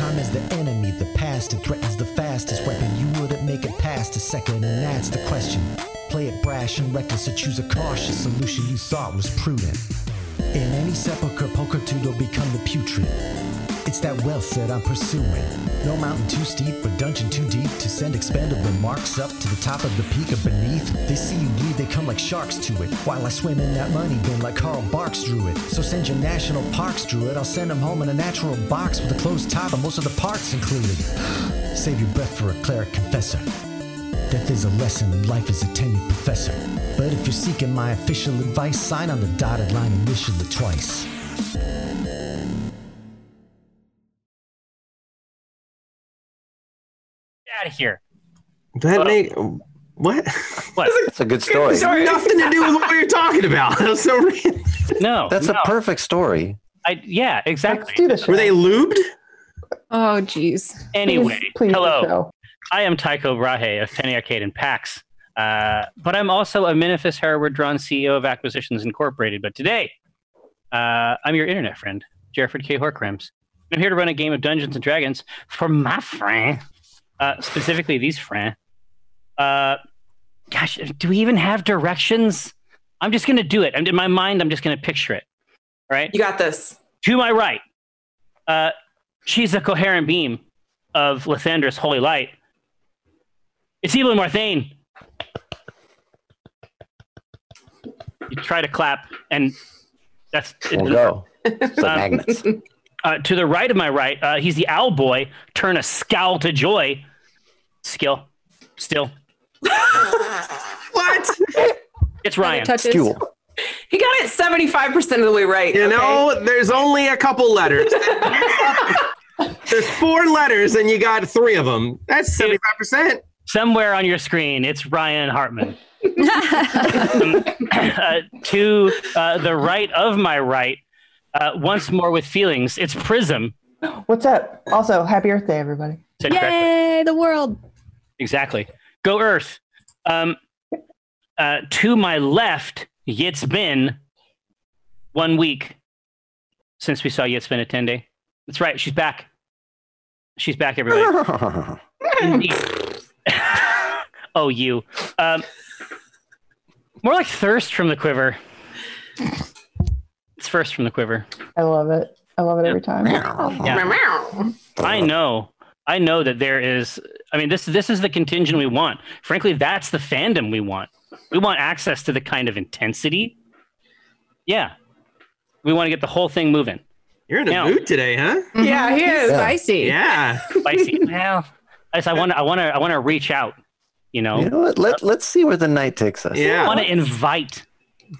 Time is the enemy, the past, it threatens the fastest weapon. You wouldn't make it past a second, and that's the question. Play it brash and reckless, or choose a cautious solution you thought was prudent. In any sepulchre, pulchritude will become the putrid. It's that wealth that I'm pursuing. No mountain too steep or dungeon too deep to send expendable marks up to the top of the peak of beneath. They see you bleed, they come like sharks to it. While I swim in that money bin like Carl Barks drew it. So send your national parks druid. I'll send them home in a natural box with a closed top and most of the parts included. Save your breath for a cleric confessor. Death is a lesson and life is a tenured professor. But if you're seeking my official advice, sign on the dotted line and initial it twice. Out of here. That make what? What? That's a good story. It's nothing to do with what you're talking about. That's so random. No. That's no. a perfect story. I, yeah, exactly. Let's do the show. Were they lubed? Oh, jeez. Anyway, Please, please hello. I am Tycho Brahe of Penny Arcade and PAX. Uh, but I'm also a Minifus Hereward Drawn CEO of Acquisitions Incorporated. But today, uh, I'm your internet friend, Jerford K. Horkrams. I'm here to run a game of Dungeons and Dragons for my friend, uh, specifically these friend. Uh, gosh, do we even have directions? I'm just going to do it. And in my mind, I'm just going to picture it. All right. You got this. To my right, uh, she's a coherent beam of Lathander's holy light. It's Evelyn Marthain. You try to clap, and that's We'll go. It's like Um, magnets. uh, to the right of my right. Uh, he's the owl boy. Turn a scowl to joy. Skill, still. What? It's Ryan. Touches. Fuel. He got it 75% of the way right. You okay? know, there's only a couple letters. there's four letters, and you got three of them. That's seventy-five percent. Somewhere on your screen, it's Ryan Hartman. Um, uh, to uh, the right of my right, uh, once more with feelings, it's Prism. What's up? Also, happy Earth Day, everybody. Said correctly. Yay, the world. Exactly. Go Earth. Um, uh, to my left, it's been one week since we saw Yitzbin Attende. That's right. She's back. She's back, everybody. Oh, you. Um, more like thirst from the quiver. It's first from the quiver. I love it. I love it every time. Yeah. I know. I know that there is. I mean, this this is the contingent we want. Frankly, that's the fandom we want. We want access to the kind of intensity. Yeah, we want to get the whole thing moving. You're in a Now- mood today, huh? Yeah, he is. Yeah. Spicy. Yeah. Spicy. well, I just I want to I want to I want to reach out. You know, You know what? Let, let's see where the night takes us. Yeah, I Yeah. want to invite.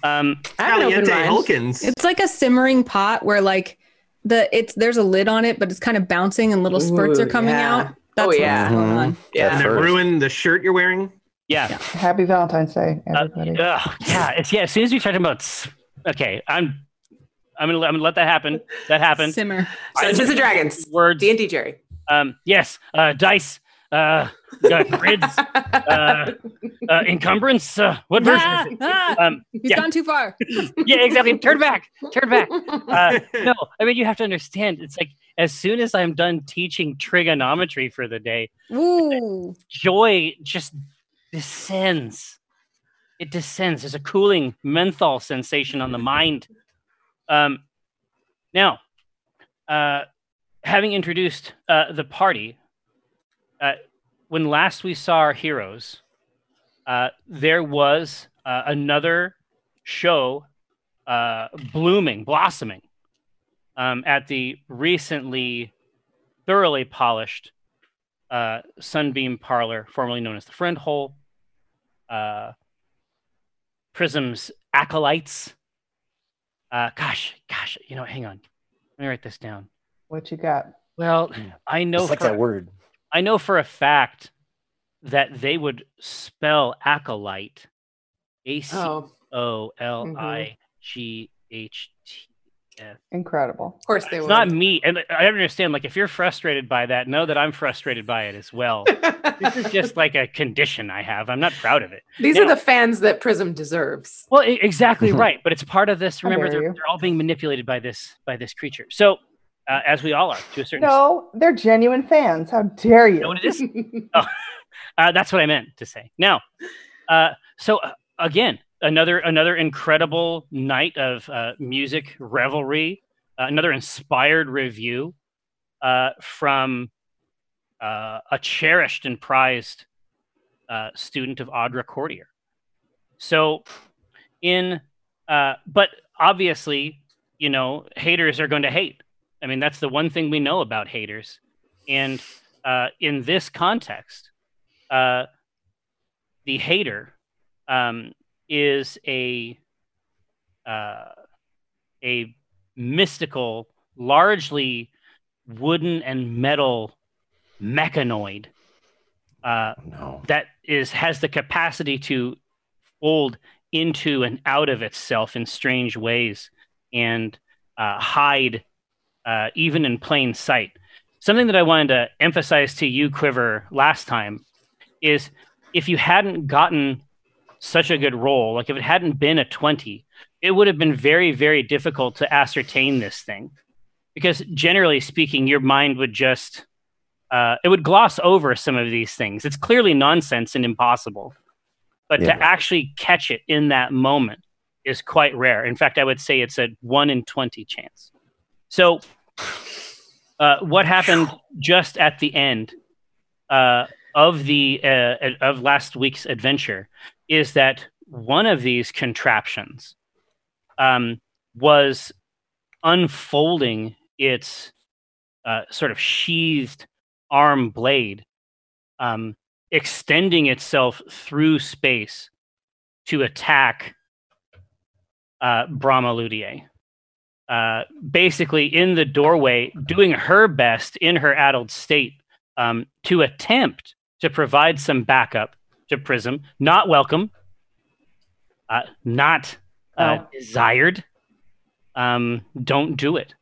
Um, I have an open Caliente mind. Hulkins. It's like a simmering pot where like the it's there's a lid on it, but it's kind of bouncing and little spurts Ooh, are coming yeah. out. That's Oh, yeah. going on. Yeah. and it ruined the shirt you're wearing. yeah, Happy Valentine's Day, Uh, everybody. yeah, it's yeah. As soon as we start talking about, okay, I'm, I'm gonna, I'm gonna let that happen. That happened. Simmer. So Dungeons and Dragons. Words. D&D Jerry. Um, yes, uh, dice, uh, uh, grids, uh, uh, encumbrance. Uh, what version Ah, is it? ah, Um, he's yeah. gone too far. yeah, exactly. Turn back. Turn back. Uh, no, I mean you have to understand. It's like as soon as I'm done teaching trigonometry for the day, Ooh. joy just descends. It descends. There's a cooling menthol sensation on the mind. Um, now, uh, having introduced uh, the party, uh, when last we saw our heroes, uh, there was uh, another show uh, blooming, blossoming um, at the recently thoroughly polished uh, Sunbeam Parlor, formerly known as the Friend Hole, uh, Prism's Acolytes. Uh, gosh, gosh, you know, hang on. Let me write this down. What you got? Well, I know Just like for, that word. I know for a fact that they would spell acolyte A C O L I G H T F. Incredible. of course they It's would. not me, and I understand. Like, if you're frustrated by that, know that I'm frustrated by it as well. this is just like a condition I have. I'm not proud of it. These Now- are the fans that Prism deserves. Well, exactly right. But it's part of this. Remember, they're, they're all being manipulated by this by this creature. So, uh, as we all are to a certain No, they're genuine fans. How dare you? You know what it is? oh, uh, that's what I meant to say. Now, uh, so uh, again, another another incredible night of uh, music revelry, uh, another inspired review uh, from uh, a cherished and prized uh, student of Audra Courtier. So, in but obviously, you know, haters are going to hate. I mean, that's the one thing we know about haters, and in this context, the hater um, is a uh, a mystical, largely wooden and metal mechanoid uh, No. that is has the capacity to fold into and out of itself in strange ways and uh, hide uh, even in plain sight. Something that I wanted to emphasize to you, Quiver, last time is if you hadn't gotten such a good roll, like if it hadn't been a 20, it would have been very, very difficult to ascertain this thing. Because generally speaking, your mind would just, uh, it would gloss over some of these things. It's clearly nonsense and impossible. But Yeah. to actually catch it in that moment is quite rare. In fact, I would say it's a 1 in 20 chance. So, uh, what happened just at the end uh, of the uh, of last week's adventure is that one of these contraptions um, was unfolding its uh, sort of sheathed arm blade, um, extending itself through space to attack uh, Brahma Ludier. Uh, basically, in the doorway, doing her best in her addled state um, to attempt to provide some backup to Prism. Not welcome, uh, not uh, Oh. desired. Um, don't do it.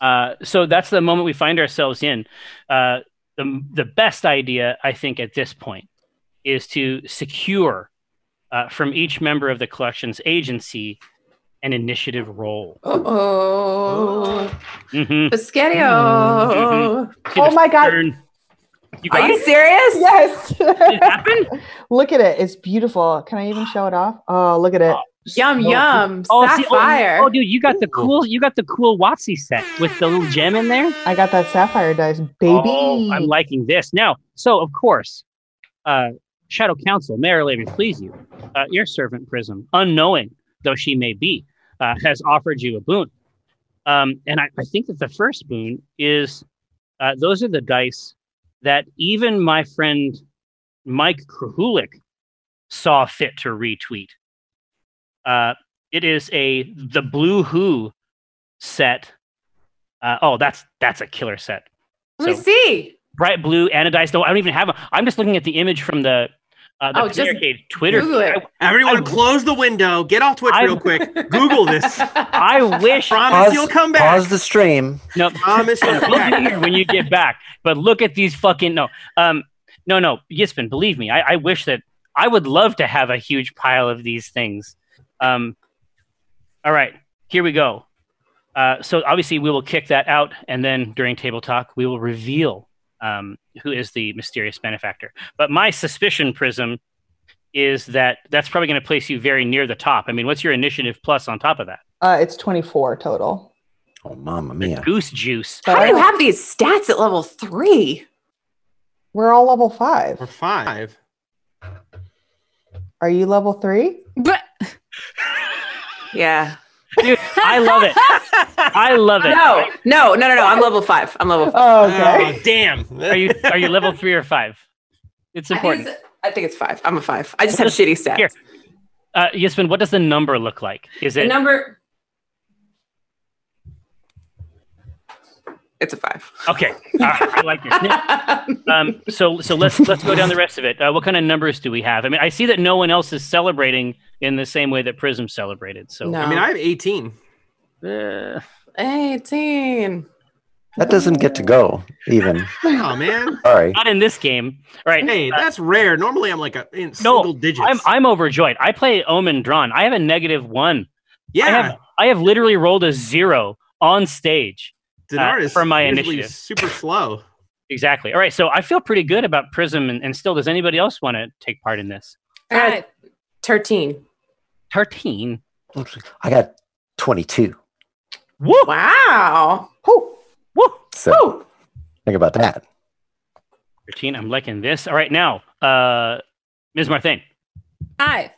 Uh, so that's the moment we find ourselves in. Uh, the, the best idea, I think, at this point is to secure uh, from each member of the collection's agency an initiative role. Oh, Mhm. Biscotto. Oh my God. Turn- You Are you it? serious? Yes. Did it happen? look at it. It's beautiful. Can I even show it off? Oh, look at it. Yum Oh, yum. Oh, see, oh, Sapphire. oh, dude, you got the cool, you got the cool Watsy set with the little gem in there. I got that sapphire dice, baby. Oh, I'm liking this now. So, of course, uh, Shadow Council, may Our Lady please you, uh, your servant Prism, unknowing though she may be, uh, has offered you a boon. Um, and I, I think that the first boon is uh, those are the dice that even my friend Mike Krahulik saw fit to retweet. Uh, it is a the Blue Who set. Uh, oh, that's that's a killer set Let me see. bright blue anodized. No, I don't even have a. I'm just looking at the image from the uh, the Oh, just Arcade Twitter. Google it. Everyone, I- close the window. Get off Twitch I- real quick. Google this. I wish. Promise Pause, you'll come back. pause the stream. no, Promise you'll come back. when you get back. But look at these fucking no, um, no, no, Yitzbin. Believe me, I, I wish that I would love to have a huge pile of these things. Um, all right, here we go. Uh, so obviously we will kick that out, and then during table talk we will reveal um, who is the mysterious benefactor. But my suspicion, Prism, is that that's probably going to place you very near the top. I mean, what's your initiative plus on top of that? Uh, it's 24 total. Oh, mamma The mia. goose juice. But How do you have these stats at level three? We're all level five. Or five. Are you level three? But Yeah. Dude, I love it. I love it. No, no, no, no, no. I'm level five. I'm level five. Oh, okay. Oh, damn. Are you are you level three or five? It's I think important. it's, I think it's five. I'm a five. I just have shitty stats. Here. Uh, Yasmin, what does the number look like? Is it The number. It's a five. okay? All right, I like this. Um, so so let's let's go down the rest of it. Uh, what kind of numbers do we have? I mean, I see that no one else is celebrating in the same way that Prism celebrated. So No. I mean, I have 18. uh, 18. That doesn't get to go, even. Oh, man. Sorry. not in this game. All right. Hey, uh, that's rare. Normally, I'm like a, in No, single digits. I'm I'm overjoyed. I play Omin Dran. I have a negative one. yeah. I have I have literally rolled a zero on stage Dinar uh, is from my usually initiative. super slow. Exactly. All right. So I feel pretty good about Prism, and, and still, does anybody else want to take part in this? I got 13. Thirteen. I got 22. Woo! Wow. Whew. Woo! So Woo. think about that. Thirteen. I'm liking this. All right, now, uh, Ms. Marthain, Five.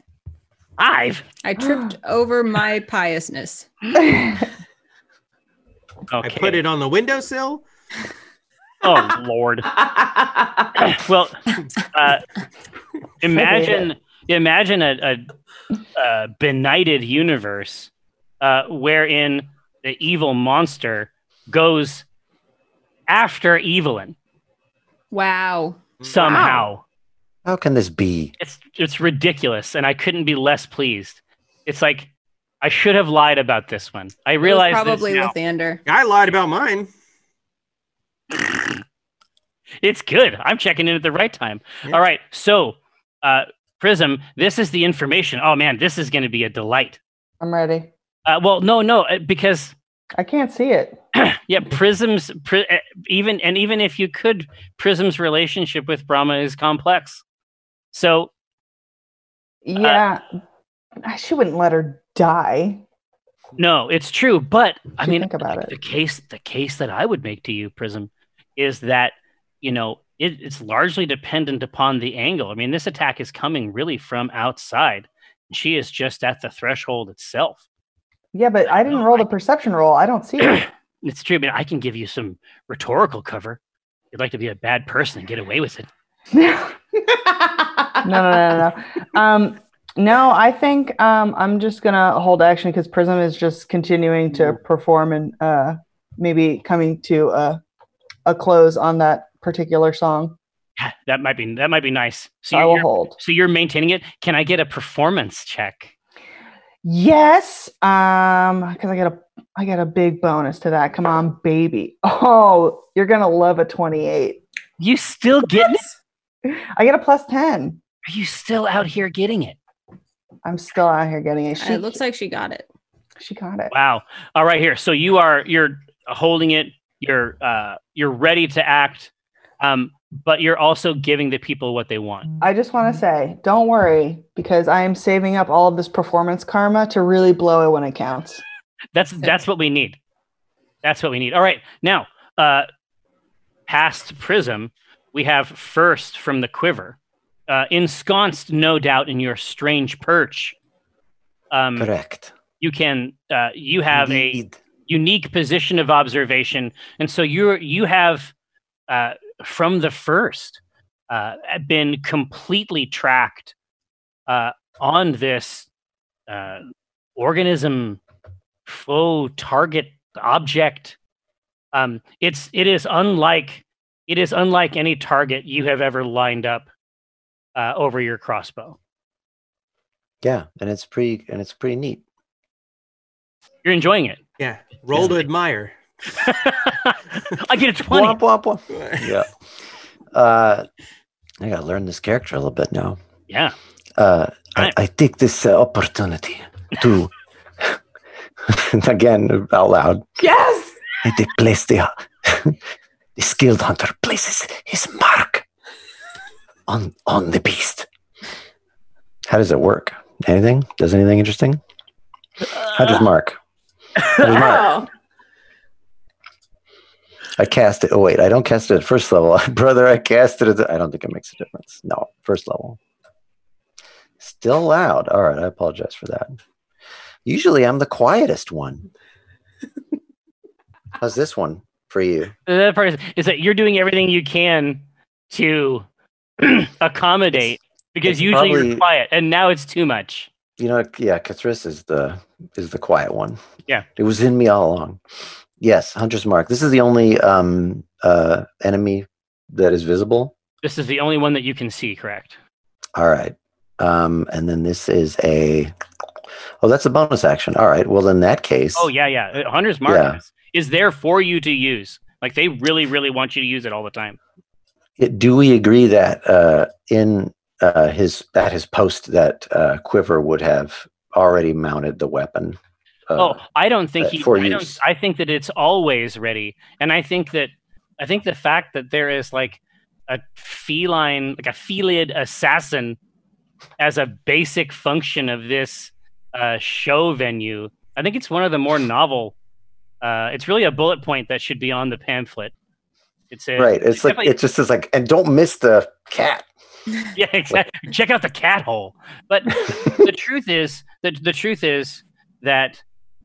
I've I tripped over my piousness. okay. I put it on the windowsill. Oh Lord. well, uh, imagine imagine a, a, a benighted universe uh, wherein the evil monster goes after Evelyn Wow. somehow. How can this be? It's it's ridiculous, and I couldn't be less pleased. It's like I should have lied about this one. I It was realize probably this now. Lathander. I lied about mine. It's good. I'm checking in at the right time. Yeah. All right. So, uh, Prism, this is the information. Oh man, this is going to be a delight. I'm ready. Uh, well, no, no, uh, because I can't see it. yeah, Prism's pri- uh, even and even if you could, Prism's relationship with Brahma is complex. So Yeah. I she wouldn't let her die. no, it's true. But I What do you mean, think about it? the case the case that I would make to you, Prism, is that you know it, it's largely dependent upon the angle. I mean, this attack is coming really from outside. She is just at the threshold itself. Yeah, but I didn't roll the perception roll. I don't see it. It's true. I mean, I can give you some rhetorical cover. You'd like to be a bad person and get away with it. no, no, no, no. Um, no, I think um, I'm just gonna hold action because Prism is just continuing to perform and uh, maybe coming to a, a close on that particular song. Yeah, That might be that might be nice. So I you're, will hold. so you're maintaining it. Can I get a performance check? Yes, um, because I get a I get a big bonus to that. Come on, baby. Oh, you're gonna love a 28. You still get it? I get a plus 10. Are you still out here getting it? I'm still out here getting it. She, it looks like she got it. she got it. Wow. All right, here. So you are you're holding it. You're uh you're ready to act, um, but you're also giving the people what they want. I just want to say, don't worry, because I am saving up all of this performance karma to really blow it when it counts. That's that's what we need. That's what we need. All right. Now, uh, past Prism, we have first from the quiver, uh, ensconced, no doubt, in your strange perch. Um, Correct. you can uh, you have a unique position of observation, and so you you have uh, from the first uh, been completely tracked uh, on this uh, organism foe target object. Um, it's it is unlike it is unlike any target you have ever lined up uh, over your crossbow. Yeah, and it's pretty and it's pretty neat. You're enjoying it. Yeah. Roll to admire. I get a twenty. Womp, womp, womp. Yeah. Uh, I gotta learn this character a little bit now. Yeah. Uh, I, I take this uh, opportunity to again out loud. Yes. I take place the the skilled hunter places his mark on on the beast. How does it work? Anything? Does anything interesting? How does mark? How does mark? Oh. I cast it. Oh wait, I don't cast it at first level, brother. I cast it. At the, I don't think it makes a difference. No, first level. Still loud. All right, I apologize for that. Usually, I'm the quietest one. How's this one for you? The other part is, is that you're doing everything you can to accommodate because it's usually probably- you're quiet and now it's too much. You know, yeah, Kathris is the is the quiet one. Yeah. it was in me all along. Yes, Hunter's Mark. This is the only um uh enemy that is visible. This is the only one that you can see, correct? All right. Um, and then this is a oh, that's a bonus action. All right. Well, in that case, Oh yeah, yeah. Hunter's Mark Yeah. is there for you to use. Like they really, really want you to use it all the time. It- do we agree that uh, in uh, his at his post that uh, Quiver would have already mounted the weapon? Uh, oh, I don't think uh, he. for I, don't, use. I think that it's always ready, and I think that I think the fact that there is like a feline, like a felid assassin, as a basic function of this uh, show venue, I think it's one of the more novel. Uh, it's really a bullet point that should be on the pamphlet. It's a, right. It's like it just is like, and don't miss the cat. yeah, exactly. Check out the cat hole. But the truth is that the truth is that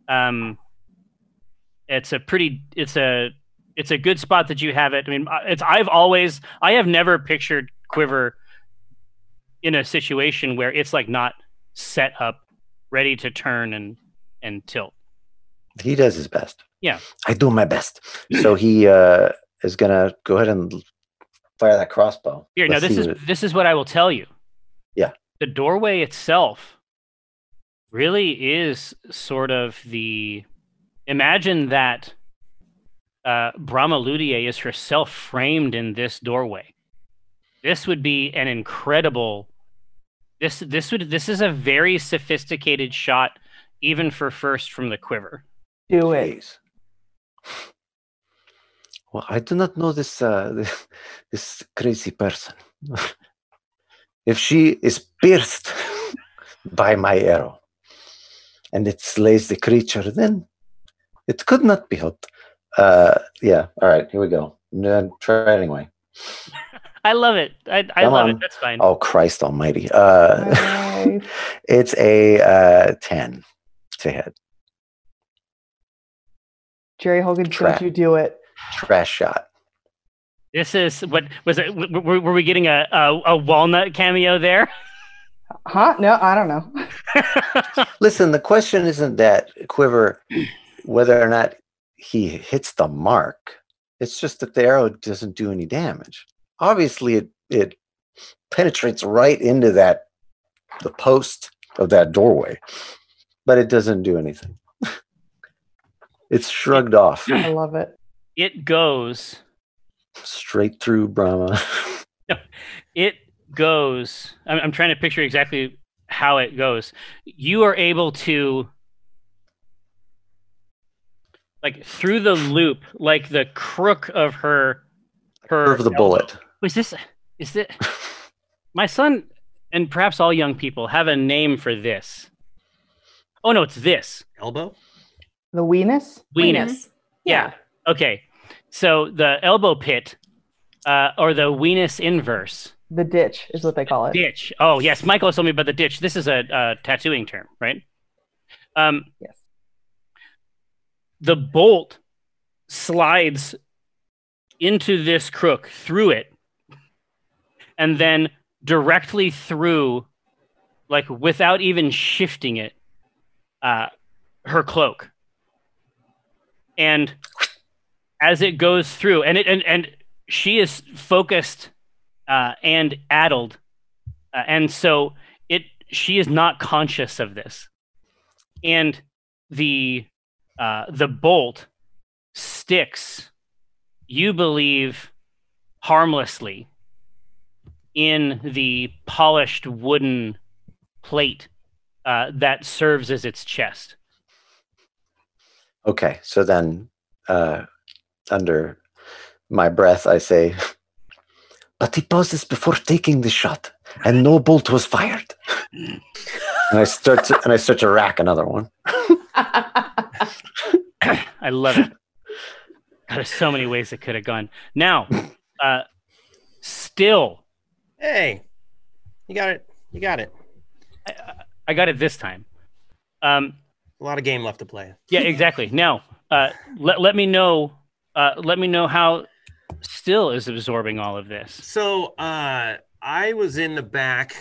um, it's a pretty it's a it's a good spot that you have it. I mean, uh, it's I've always I have never pictured Quiver in a situation where it's like not set up, ready to turn and and tilt. He does his best. Yeah. I do my best. So he uh, is gonna go ahead and fire that crossbow. Here, now Let's this is what- this is what I will tell you. Yeah. The doorway itself really is sort of the imagine that uh Brahma Ludier is herself framed in this doorway. This would be an incredible this this would this is a very sophisticated shot even for first from the quiver. Do it. Please. Well, I do not know this uh, this, this crazy person. if she is pierced by my arrow and it slays the creature, then it could not be helped. Uh, yeah. All right. Here we go. No, try anyway. I love it. I, I love on. it. That's fine. Oh Christ Almighty! Uh, Nice. it's a uh, ten to hit. Jerry Hogan, Trap. don't you do it? Trash shot. This is what was it w- w- were we getting a, a, a walnut cameo there? Huh? No, I don't know. Listen, the question isn't that quiver whether or not he hits the mark. It's just that the arrow doesn't do any damage. Obviously, it it penetrates right into that the post of that doorway, but it doesn't do anything. it's shrugged off I love it. It goes straight through Brahma. it goes I'm, I'm trying to picture exactly how it goes you are able to like through the loop like the crook of her her Curve the elbow. bullet. was this is it my son and perhaps all young people have a name for this oh no it's this Elbow? The weenus? weenus Yeah. okay so the elbow pit uh, or the weenus inverse The ditch is what they call it. ditch. Oh yes, Michael told me about the ditch. This is a, uh tattooing term, right? Um, Yes. The bolt slides into this crook through it, and then directly through, like without even shifting it, uh, her cloak. And as it goes through, and it and and she is focused uh, and addled, uh, and so it she is not conscious of this, and the uh, the bolt sticks, you believe, harmlessly in the polished wooden plate uh, that serves as its chest. Okay, so then uh, under my breath, I say, but he pauses before taking the shot, and no bolt was fired. and I start to, and I start to rack another one. I love it. God, there's so many ways it could have gone. Now, uh, still, Hey, you got it. You got it. I got it this time. Um, A lot of game left to play. yeah, exactly. Now, uh, let let me know. Uh, let me know how still is absorbing all of this. So uh, I was in the back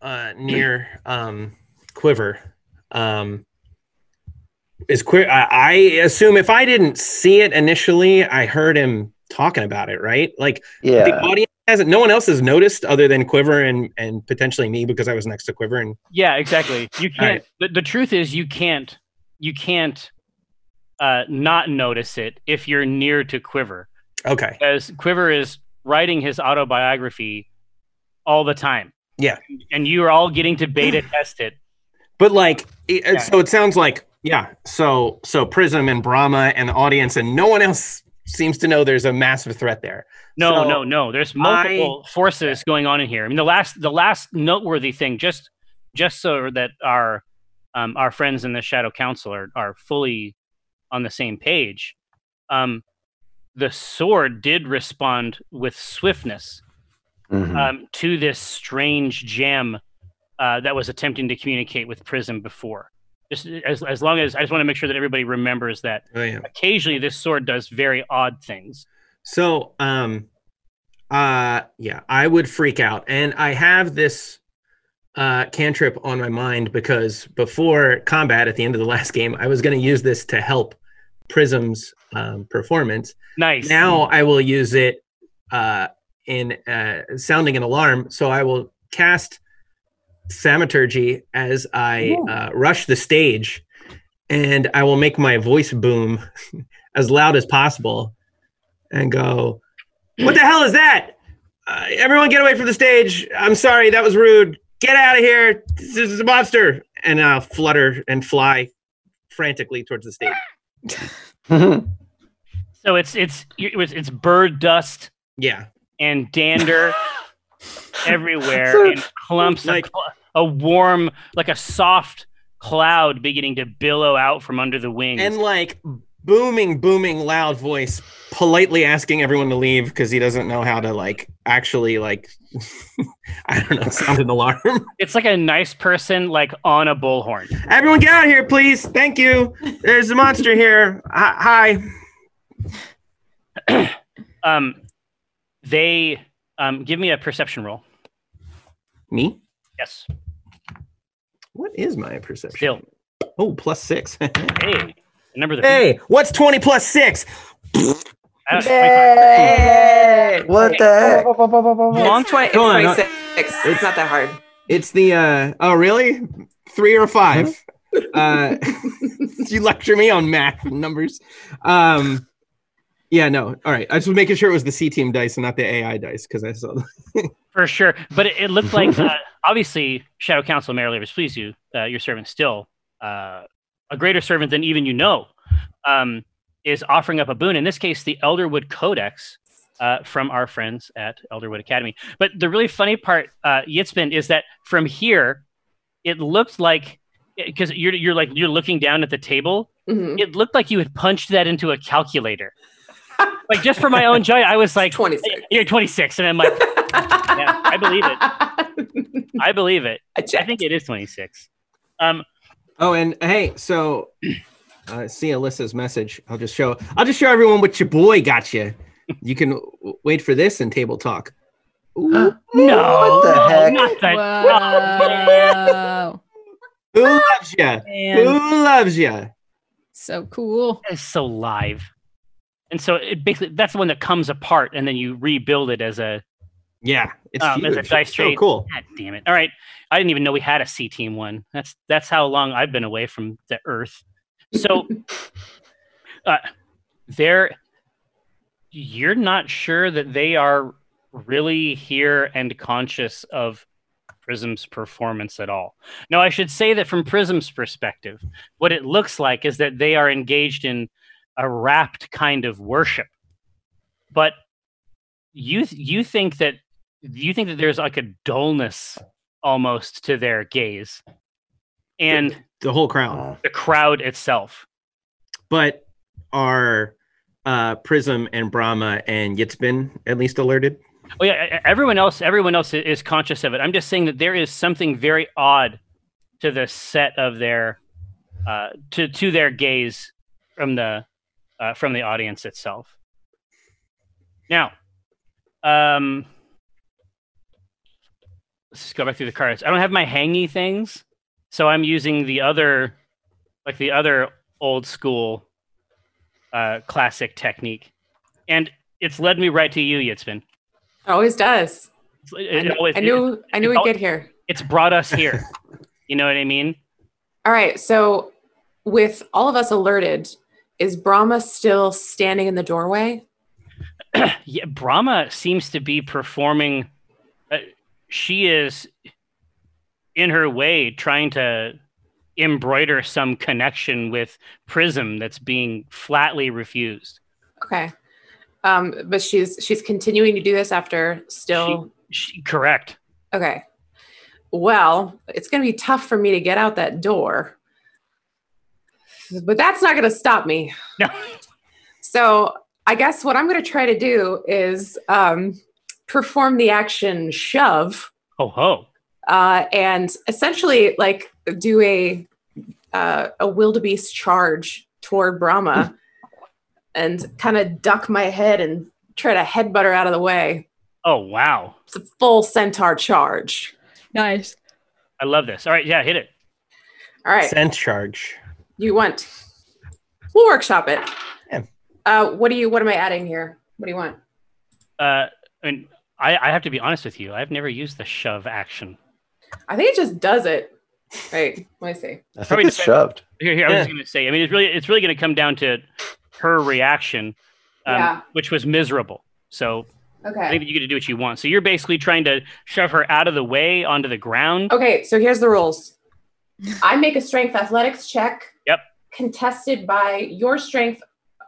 uh, near um, Quiver. Um, is Quiver? I, I assume if I didn't see it initially, I heard him talking about it. Right? Like the audience hasn't. No one else has noticed other than Quiver and and potentially me because I was next to Quiver. And Yeah, exactly. You can't. The, the truth is, you can't. You can't uh, not notice it if you're near to Quiver, okay, as Quiver is writing his autobiography all the time. Yeah. and you are all getting to beta test it. but like, it, Yeah. so it sounds like Yeah. So so Prism and Brahma and the audience and no one else seems to know there's a massive threat there. No, So no, no. There's multiple forces going on in here. I mean, the last the last noteworthy thing, just just so that our um, our friends in the Shadow Council are, are fully on the same page. Um, the sword did respond with swiftness Mhm. um, to this strange gem uh, that was attempting to communicate with Prism before. Just as as long as I just want to make sure that everybody remembers that Oh yeah. occasionally this sword does very odd things. So, um, uh, yeah, I would freak out, and I have this uh, cantrip on my mind because before combat at the end of the last game, I was going to use this to help Prism's um, performance. Nice. Now I will use it uh, in uh, sounding an alarm. So I will cast thaumaturgy as I uh, rush the stage, and I will make my voice boom as loud as possible, and go, "What the hell is that? Uh, everyone, get away from the stage! I'm sorry, that was rude. Get out of here! This is a monster!" And I'll flutter and fly frantically towards the stage. So it's it's it was it's bird dust Yeah. and dander everywhere So- and clumps Like- of cl- a warm like a soft cloud beginning to billow out from under the wings. and like booming booming loud voice politely asking everyone to leave because he doesn't know how to like actually like i don't know sound an alarm it's like a nice person like on a bullhorn. everyone get out here please thank you there's a monster here hi. Um they um give me a perception roll. me Yes. what is my perception Still. oh plus six Hey. Remember the hey what's 20 plus six Uh, Hey. what the heck? Long It's, 20, it's Hold on, no. 26. It's not that hard. it's the uh oh really three or five uh you lecture me on math numbers um yeah no all right i just was making sure it was the c team dice and not the ai dice because i saw For sure, but it, it looked like uh, obviously Shadow Council Mayor Labors please you. Uh, your servant still uh, a greater servant than even you know um, is offering up a boon. In this case, the Elderwood Codex uh, from our friends at Elderwood Academy. But the really funny part, uh, Yitzbin, is that from here, it looked like because you're you're like you're looking down at the table. Mhm. It looked like you had punched that into a calculator. like just for my own joy, I was like, 26. "You're 26," and I'm like. Yeah, I believe it. I believe it. I I think it is 26. Um, oh and hey so uh see alyssa's message i'll just show i'll just show everyone what your boy got you you can w- wait for this in table talk Ooh, no, What the heck? not that. Wow. who loves you Man, who loves you so cool. that is so live. And so it basically that's the one that comes apart, and then you rebuild it as a. yeah it's Um, as a huge. dice It's so cool God damn it! All right, I didn't even know we had a C team one. That's that's how long I've been away from the Earth. So, uh, they're you're not sure that they are really here and conscious of Prism's performance at all. No, I should say that from Prism's perspective, what it looks like is that they are engaged in a rapt kind of worship. But you you think that you think that there's like a dullness almost to their gaze. And the whole crowd Uh, the crowd itself. but are uh prism and brahma and yitzbin at least alerted Oh yeah, everyone else everyone else is conscious of it. I'm just saying that there is something very odd to the set of their uh to to their gaze from the uh, from the audience itself. Now, um let's just go back through the cards. I don't have my hangy things, so I'm using the other like the other old school uh classic technique. And it's led me right to you, Yitzbin. It always does. It- I, it always- I knew I knew we'd get here. it's brought us here. you know what I mean? All right. So with all of us alerted, is Brahma still standing in the doorway? Yeah, Brahma seems to be performing. She is in her way trying to embroider some connection with Prism that's being flatly refused. Okay. Um, but she's she's continuing to do this after still. She, correct. Okay. Well, it's going to be tough for me to get out that door. But that's not going to stop me. No. So I guess what I'm going to try to do is um, perform the action shove Oh ho. uh, and essentially like do a uh, a wildebeest charge toward Brahma and kind of duck my head and try to headbutt her out of the way. Oh wow. It's a full centaur charge. Nice. I love this. All right, yeah, hit it. All right, Cent charge. you want? We'll workshop it. Yeah. Uh, what do you? What am I adding here? What do you want? Uh, I mean, I, I have to be honest with you. I've never used the shove action. I think it just does it. Wait, let me see. I think Probably it's shoved. Here, here. I was Yeah. just going to say. I mean, it's really, it's really going to come down to her reaction, um, Yeah. which was miserable. So okay, I think you get to do what you want. So you're basically trying to shove her out of the way onto the ground. Okay, so here's the rules. I make a strength athletics check. Yep. Contested by your strength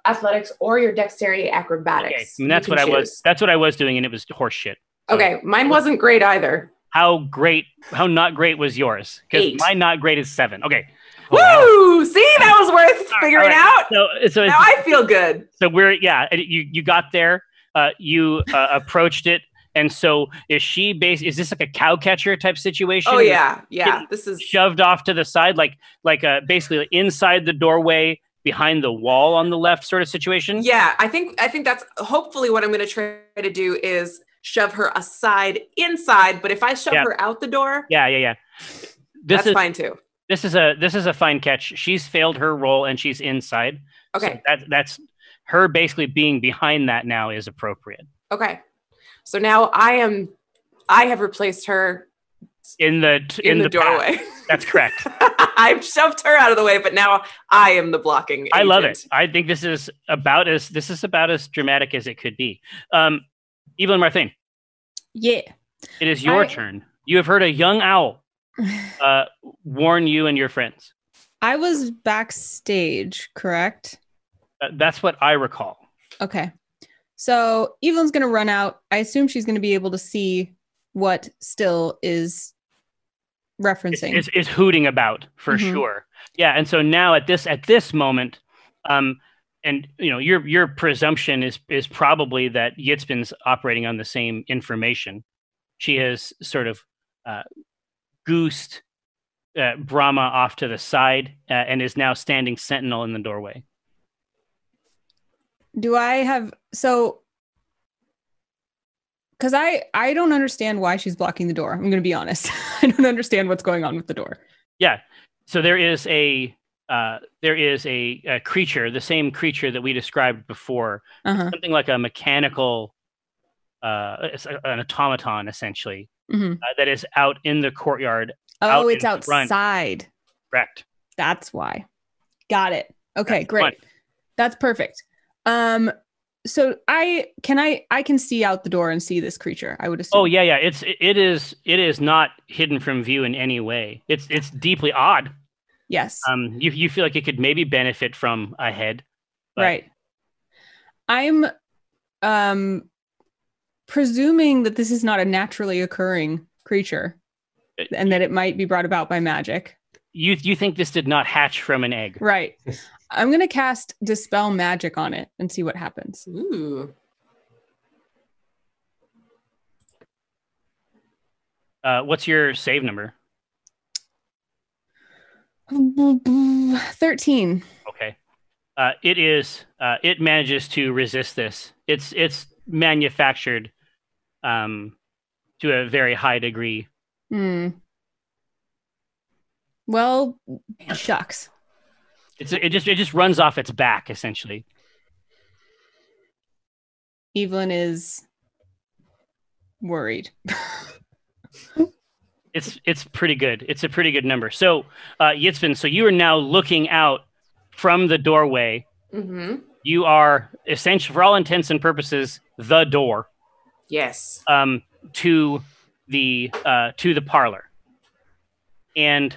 athletics or your dexterity acrobatics. Okay, and that's what I was. That's what I was doing, and it was horseshit. Okay, mine wasn't great either. How great? How not great was yours? Because my not great is seven. Okay. Woo! See, that was worth figuring right. out. So, so, Now I feel good. so we're yeah. You you got there. Uh, you uh, approached it, and so is she? Base is this like a cow catcher type situation? Oh yeah, yeah. This is shoved off to the side, like like uh, basically inside the doorway, behind the wall on the left, sort of situation. yeah. I think I think that's hopefully what I'm going to try to do is shove her aside inside. But if I shove Yeah. her out the door, yeah, yeah. yeah. This that's is fine too. this is a this is a fine catch. She's failed her role and she's inside. So Okay, that that's her basically being behind that now is appropriate. okay. So now I am. I have replaced her In the t- in, the, path. doorway. That's correct. I've shoved her out of the way, but now I am the blocking. I love it. I think this is about as this is about as dramatic as it could be. Um, Evelyn Marthain, Yeah. it is your I- turn. You have heard a young owl uh, warn you and your friends. I was backstage, correct? Uh, that's what I recall. Okay. So Evelyn's going to run out. I assume she's going to be able to see what still is Is, referencing. is, is hooting about for Mhm. sure. Yeah, and so now at this at this moment, um, and you know your your presumption is is probably that Yitzbin's operating on the same information. She has sort of uh, goosed uh, Brahma off to the side uh, and is now standing sentinel in the doorway. Do I have so cuz I I don't understand why she's blocking the door. I'm going to be honest. I don't understand what's going on with the door. Yeah. So there is a uh, there is a, a creature, the same creature that we described before, Uh-huh. something like a mechanical, uh, an automaton essentially, hmm uh, that is out in the courtyard. Out Oh, it's in front. outside. Correct. That's why. Got it. Okay, That's great. fine. That's perfect. Um so I can I I can see out the door and see this creature. I would assume. Oh yeah, yeah. It's it is it is not hidden from view in any way. It's it's deeply odd. Yes. Um, you you feel like it could maybe benefit from a head. but- right. I'm um presuming that this is not a naturally occurring creature Uh, and that it might be brought about by magic. You you think this did not hatch from an egg? Right. I'm going to cast dispel magic on it and see what happens. Ooh. Uh, what's your save number? 13. Okay. Uh, it is. Uh, it manages to resist this. It's it's manufactured um, to a very high degree. Hmm. Well, shucks. It's it just it just runs off its back essentially. Evelyn is worried. It's it's pretty good. It's a pretty good number. So, uh, Yitzbin, so you are now looking out from the doorway. Mm-hmm. You are essentially, for all intents and purposes, the door Yes. um, to the uh, to the parlor. And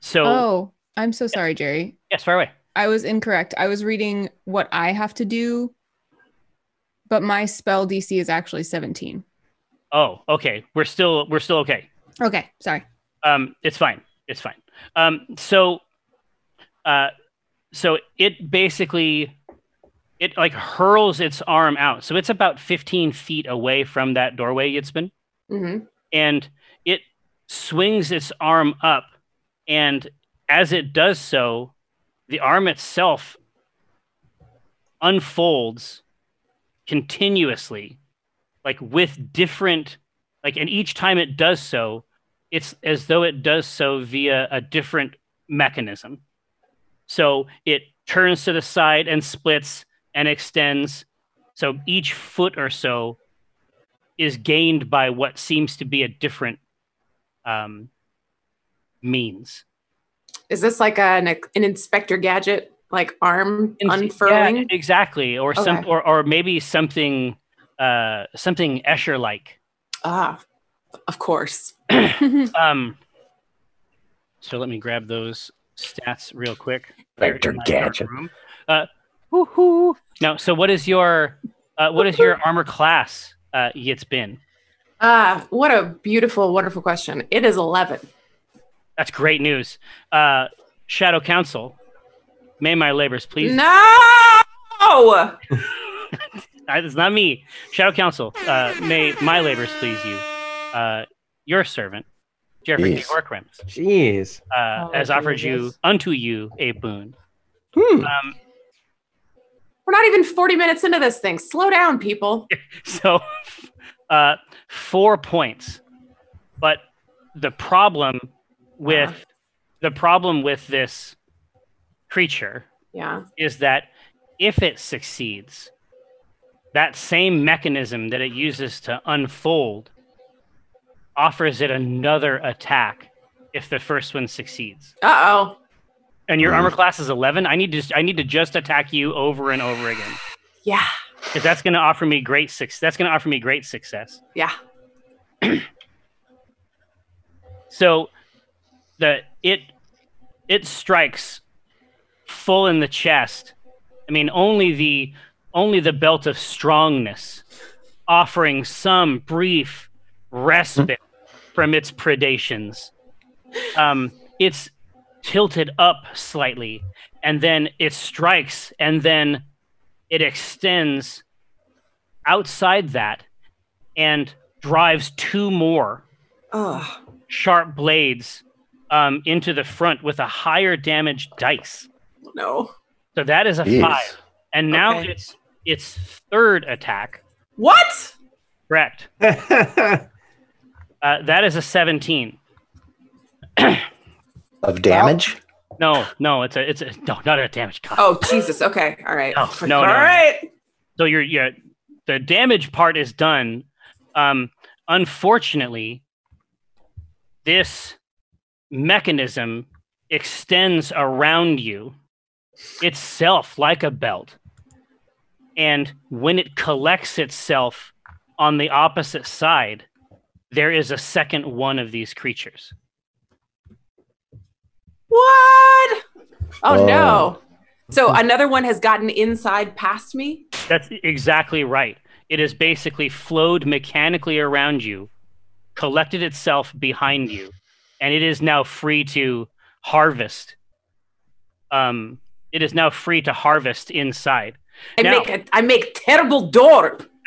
so, oh, I'm so sorry, Jerry. Yes, far away. I was incorrect. I was reading what I have to do, but my spell DC is actually 17. Oh, okay. We're still we're still okay. Okay, sorry. Um, it's fine. It's fine. Um, so, uh, so it basically it like hurls its arm out. So it's about 15 feet away from that doorway it's been, hmm and it swings its arm up, and as it does so, the arm itself unfolds continuously, like with different, like, and each time it does so, it's as though it does so via a different mechanism. So it turns to the side and splits and extends. So each foot or so is gained by what seems to be a different um, means. Is this like an an Inspector Gadget like arm Ins- unfurling? Yeah, exactly, or some, or or maybe something, uh, something Escher like. Ah, of course. Um, so let me grab those stats real quick. Vector In my dark gadget. room. Uh, woohoo! No. So what is your, uh, what is your armor class? Uh, it's been. Ah, what a beautiful, wonderful question. It is 11. That's great news. Uh, Shadow Council, may my labors please. No! It's not me. Shadow Council, uh, may my labors please you. Uh, your servant, Jeffrey T. Jeez. Orcrims, Jeez. uh, Oh, has offered you Jesus. unto you a boon. Hmm. Um, We're not even 40 minutes into this thing. Slow down, people. so, uh, four points. But the problem with Wow. the problem with this creature Yeah. is that if it succeeds, that same mechanism that it uses to unfold offers it another attack if the first one succeeds. Uh oh. And your Hmm. armor class is 11. I need to I need to just attack you over and over again. Yeah. Cuz that's going to offer me great success. That's going to offer me great success. Yeah. So the it it strikes full in the chest. I mean, only the only the belt of strongness offering some brief respite from its predations. Um, it's tilted up slightly, and then it strikes, and then it extends outside that and drives two more Oh. sharp blades um, into the front with a higher damage dice. No. So that is a Jeez. five. And now Okay. it's its third attack. What? Correct. Uh, that is a 17. Of damage? No, no, it's a it's a no, not a damage. God. Oh, Jesus. Okay. All right. No, Like, no, no, All no. right. So you're yeah, the damage part is done. Um, unfortunately, this mechanism extends around you itself like a belt. And when it collects itself on the opposite side, there is a second one of these creatures. What? Oh, Whoa. no. So another one has gotten inside past me? That's exactly right. It has basically flowed mechanically around you, collected itself behind you, and it is now free to harvest. Um, it is now free to harvest inside. I Now- make a, I make terrible door.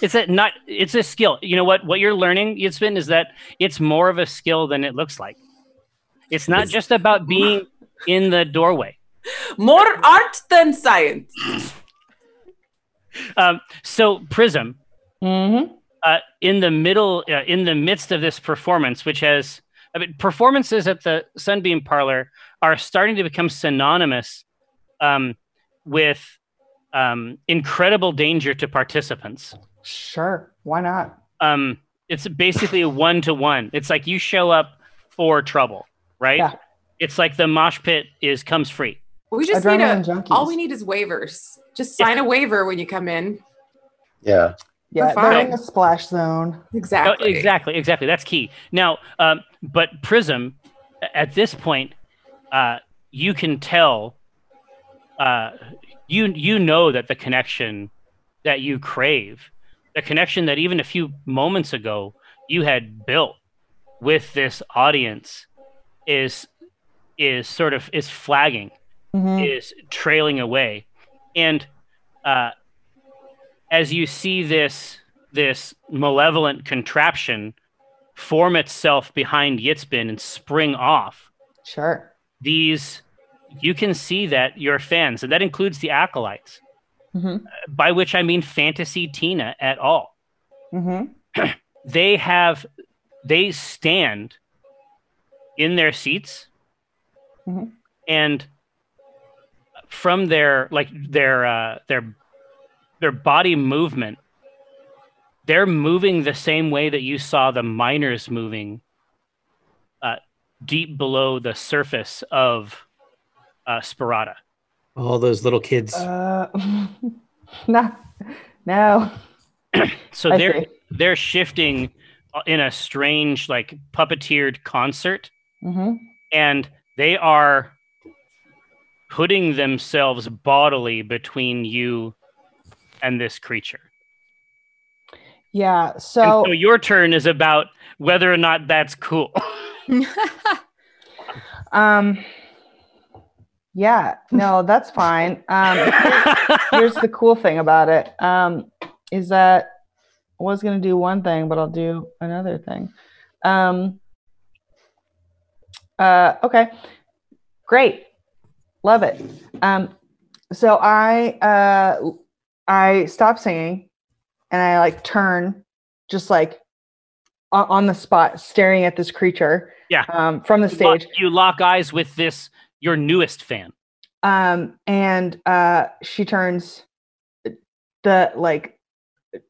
it's a not. It's a skill. You know what? What you're learning, Yitzbin, is that it's more of a skill than it looks like. It's not It's- just about being in the doorway. More art than science. Um, so Prism, Mm-hmm. Uh, in the middle, uh, in the midst of this performance, which has, I mean, performances at the Sunbeam Parlor are starting to become synonymous um, with um, incredible danger to participants. Sure. Why not? Um, it's basically a one to one. It's like you show up for trouble, right? Yeah. It's like the mosh pit is comes free. We just need a. junkies. All we need is waivers. Just sign a waiver when you come in. Yeah. Yeah, We're they're in the splash zone. Oh, Exactly. exactly, exactly. That's key. Now, um, but Prism, at this point, uh, you can tell. Uh, you you know that the connection that you crave, the connection that even a few moments ago you had built with this audience, is is sort of is flagging, Mhm. is trailing away, and uh, as you see this this malevolent contraption form itself behind Yitzbin and spring off, Sure. these you can see that your fans, and that includes the acolytes, hmm by which I mean fantasy Tina at all. hmm They have they stand in their seats Mhm. and from their like their uh their their body movement they're moving the same way that you saw the miners moving uh, deep below the surface of uh, Sparata. All those little kids. Uh, no, no. So I they're see. they're shifting uh, in a strange like puppeteered concert hmm and they are putting themselves bodily between you and this creature. Yeah. So so your turn is about whether or not that's cool. Um. Yeah. No, that's fine. Um. here's the cool thing about it. Um, is that I was gonna do one thing, but I'll do another thing. Um. Uh. Okay. Great. Love it. Um. So I uh I stop singing, and I like turn, just like on, on the spot, staring at this creature. Yeah. Um. From the You lock- stage. you lock eyes with this your newest fan. um and uh she turns the like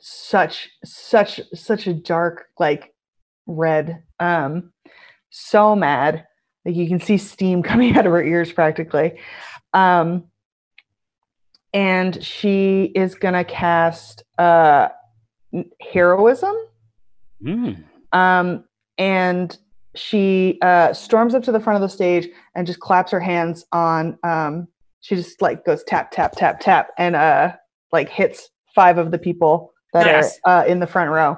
such such such a dark like red um so mad like you can see steam coming out of her ears practically um and she is gonna cast uh heroism Mm. um, and she uh, storms up to the front of the stage and just claps her hands on. Um, she just like goes tap tap tap tap and uh, like hits five of the people that Yes. are uh, in the front row.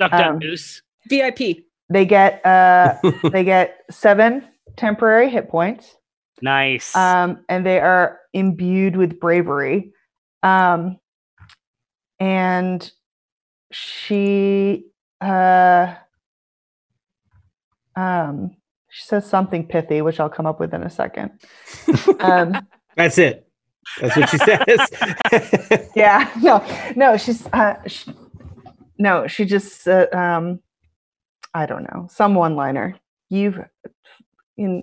Duck, duck, Um, goose. VIP. They get uh, they get seven temporary hit points, Nice. um, and they are imbued with bravery. Um, and she uh, um, she says something pithy, which I'll come up with in a second. Um, That's it. That's what she says. yeah, no, no, she's uh, sh no, she just uh, um, I don't know, some one-liner. You've in.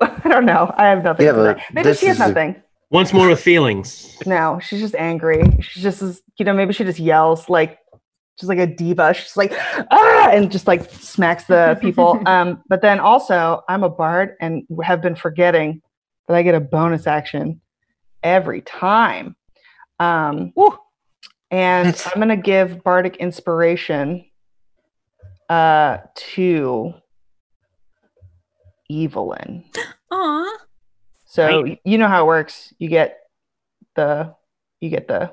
I don't know. I have nothing. Yeah, to but say. Maybe she has is a- nothing. Once more with feelings. No, she's just angry. She just is, you know, maybe she just yells like just like a diva. She's like, ah, and just like smacks the people. um, but then also I'm a bard and have been forgetting that I get a bonus action every time. Um, and That's- I'm gonna give bardic inspiration uh to Evelyn. Aw. So Right. you know how it works. You get the you get the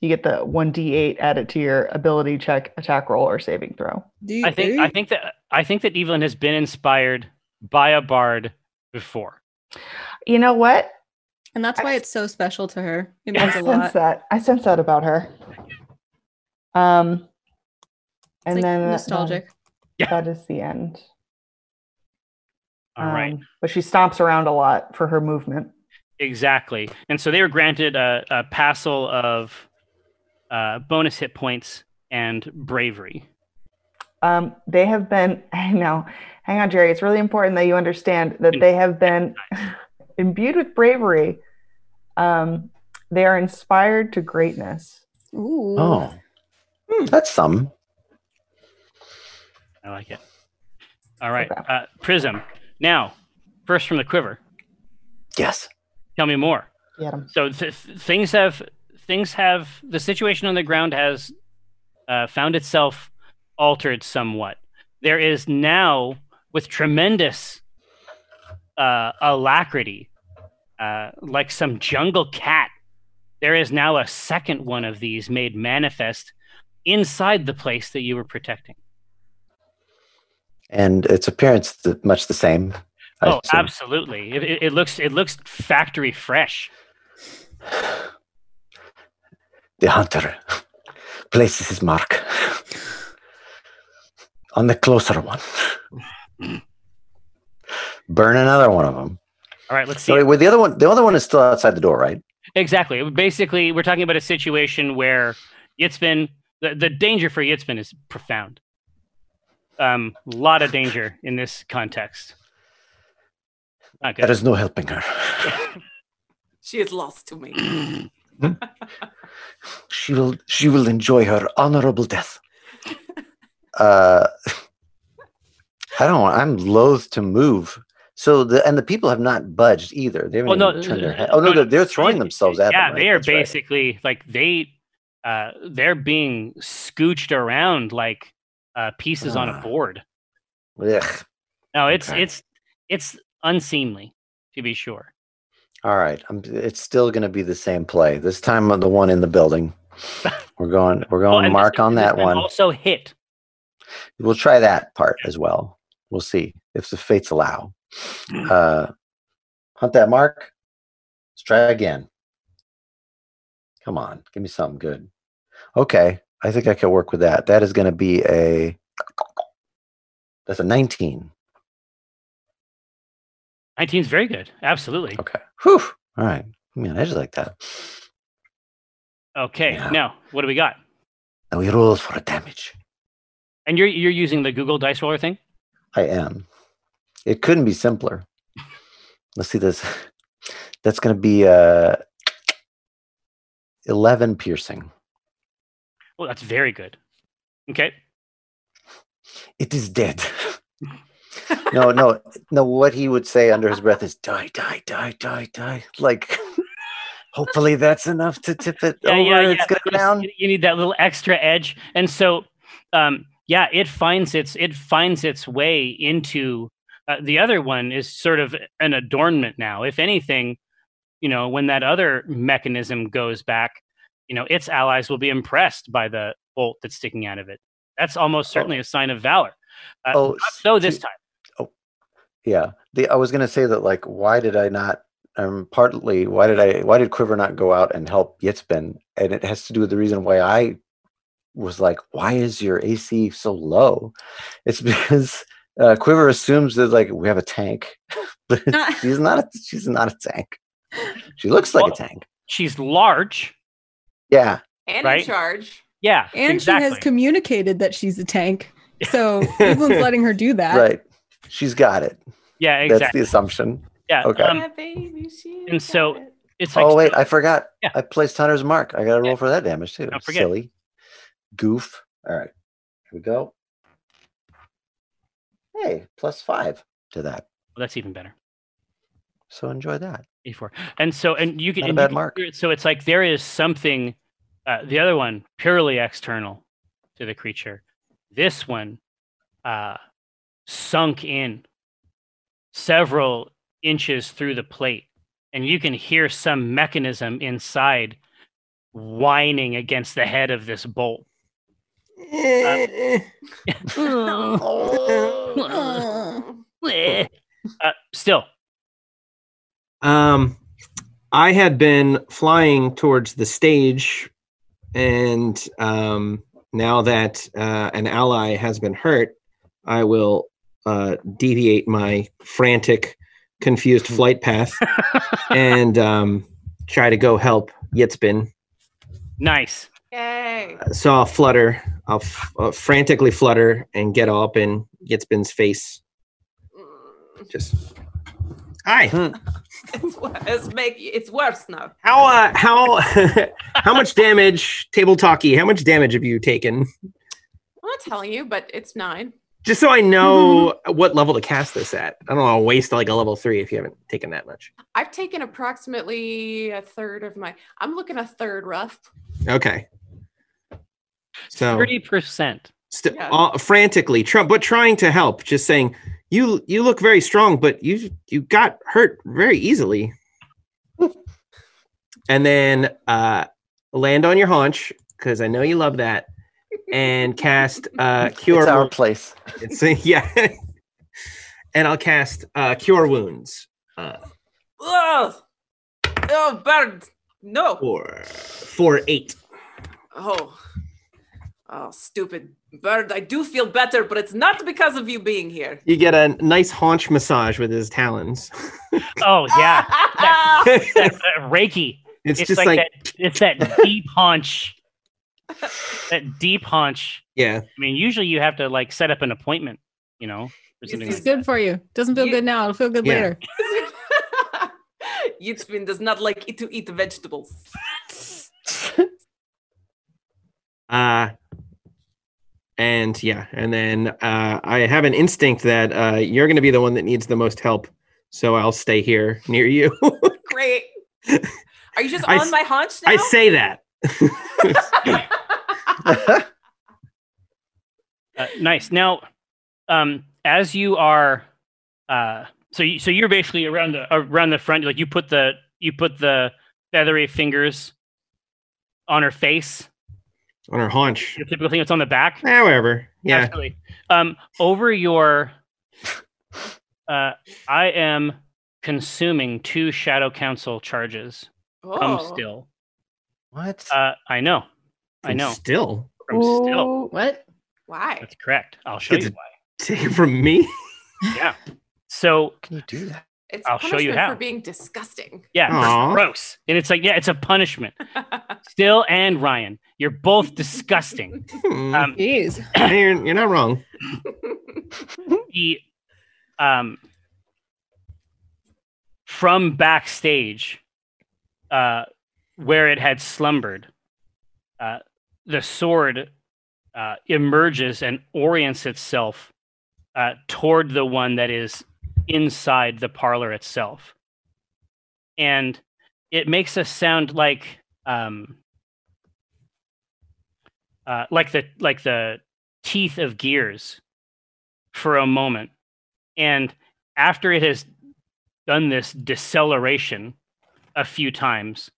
you get the one d eight added to your ability check, attack roll, or saving throw. I think I think that I think that Evelyn has been inspired by a bard before. You know what? and that's why it's so special to her. It I means a sense lot. that. I sense that about her. Um, and like then that- nostalgic. Yeah. that is the end. All right. Um, But she stomps around a lot for her movement. Exactly. And so they were granted a, a passel of uh, bonus hit points and bravery. Um, they have been, I know, hang on, Jerry. It's really important that you understand that they have been imbued with bravery. Um, they are inspired to greatness. Ooh. Oh, that's some. I like it. All right. Okay. Uh, Prism. Now, first from the quiver. Yes. Tell me more. Get 'em. So th- th- things have things have the situation on the ground has uh, found itself altered somewhat. There is now with tremendous uh, alacrity, uh, like some jungle cat, there is now a second one of these made manifest inside the place that you were protecting. And its appearance th- much the same. Oh, absolutely! It, it, looks it looks factory fresh. The hunter places his mark on the closer one. Burn another one of them. All right, let's see. So the other one, the other one is still outside the door, right? Exactly. Basically, we're talking about a situation where Yitzbin, the, the danger for Yitzbin is profound. Um, a lot of danger in this context. Not good. is no helping her. She is lost to me. She will, she will enjoy her honorable death. Uh, I don't want. I'm loath to move. So the and the people have not budged either. They haven't Well, no, even turned their uh, head. Oh no, no, they're, they're throwing themselves at yeah, them. right? they are That's right. basically like they uh they're being scooched around like uh pieces on a Ah. board. Ugh. No, it's Okay. it's it's unseemly to be sure. All right, I'm, it's still going to be the same play. This time on the one in the building. We're going. We're going and mark this- on that one one. Also hit. We'll try that part as well. We'll see if the fates allow. Uh, hunt that mark. Let's try again. Come on, give me something good. Okay, I think I can work with that. That is going to be a. That's a 19. 19 is very good. Absolutely. Okay. Whew. All right. Man, I just like that. Okay. Yeah. Now, what do we got? Now we roll for a damage. And you're you're using the Google Dice Roller thing? I am. It couldn't be simpler. Let's see this. That's going to be uh, 11 piercing. Well, that's very good. Okay. It is dead. no, no, no. What he would say under his breath is die, die, die, die, die. Like, hopefully that's enough to tip it over. It's going to down. You need that little extra edge, and so, um, yeah, it finds its it finds its way into uh, the other one is sort of an adornment now. If anything, you know, when that other mechanism goes back, you know, its allies will be impressed by the bolt that's sticking out of it. That's almost certainly a sign of valor. Uh, Oh, so this time. Yeah. The, I was going to say that, like, why did I not? Um, partly, why did I? Why did Quiver not go out and help Yitzbin? And it has to do with the reason why I was like, why is your AC so low? It's because uh, Quiver assumes that like we have a tank, but she's not. A, she's not a tank. She looks like Well- a tank. She's large. Yeah. And Right? in charge. Yeah, And exactly. she has communicated that she's a tank. So Evelyn's letting her do that. Right. She's got it. yeah, exactly. That's the assumption. yeah. okay. um, yeah, baby, and so- it. it's like oh wait, I forgot. Yeah. I placed Hunter's mark. I got to roll Yeah. for that damage too. Don't forget. Silly goof. All right, here we go. Hey, plus five to that. well, that's even better. So enjoy that. A4. And so, and you can, Not a and bad you can mark. so it's like there is something, uh, the other one purely external to the creature. This one, uh, sunk in several inches through the plate, and you can hear some mechanism inside whining against the head of this bolt. Uh, still, Um, I had been flying towards the stage, and um, now that uh, an ally has been hurt, I will uh, deviate my frantic, confused flight path and um, try to go help Yitzbin. nice. Yay. So I'll flutter, I'll f- uh, frantically flutter and get up in Yitzbin's face. Mm, Just hi. It's, it's make it's worse now. How uh how how much damage table talkie? How much damage have you taken? I'm not telling you, but it's nine. Just so I know what level to cast this at. I don't want to waste like a level three if you haven't taken that much. I've taken approximately a third of my. I'm looking a third rough. Okay. So Thirty percent. st- Yeah. uh, frantically, tr- but trying to help, just saying, you you look very strong, but you you got hurt very easily. and then uh, land on your haunch because I know you love that, and cast uh, cure. It's our Wounds. place. It's, yeah, and I'll cast uh, cure wounds uh, Ugh. Oh, bird. No. for for eight. Oh. Oh, stupid bird. I do feel better, but it's not because of you being here. You get a nice haunch massage with his talons. Oh yeah, it's that, uh, Reiki. It's, just like, like, that. It's that deep haunch. That deep haunch. yeah. I mean, usually you have to like set up an appointment. You know, something It's like good for you. Doesn't feel You- good now. It'll feel good Yeah. later. Yitzbin does not like to eat vegetables. Uh and yeah, and then uh I have an instinct that uh you're gonna be the one that needs the most help. So I'll stay here near you. Great. Are you just on s- my haunch now? I say that. Uh, nice. Now, um, as you are, uh, so you, so you're basically around the around the front. Like you put the you put the feathery fingers on her face. On her haunch. The typical thing that's on the back. However, yeah. Absolutely. Um, over your, uh, I am consuming two Shadow Council charges from Oh. still. what? Uh, I know. I know. Still. From still. What? Why? That's correct. I'll show It's you why. Take it from me. Yeah. So Can you do that? It's I'll show you punishment how. for being disgusting. yeah, Aw. gross. And it's like, yeah, it's a punishment. Still and Ryan, you're both disgusting. Hmm. Um, Jeez. you're, you're not wrong. the um from backstage uh where it had slumbered uh the sword uh emerges and orients itself uh toward the one that is inside the parlor itself and it makes us sound like um uh like the like the teeth of gears for a moment. And after it has done this deceleration a few times,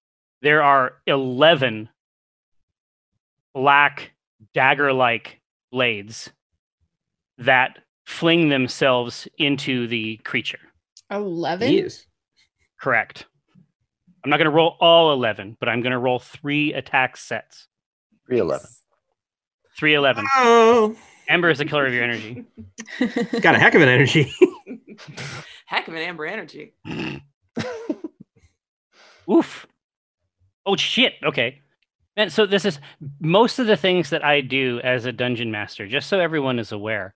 there are 11 black dagger like blades that fling themselves into the creature. Eleven. Yes. Correct. I'm not going to roll all 11, but I'm going to roll three attack sets. 311. 311. Oh, Ember is the killer of your energy. got a heck of an energy. Heck of an amber energy. Oof. Oh shit. Okay. And so this is most of the things that I do as a dungeon master, just so everyone is aware.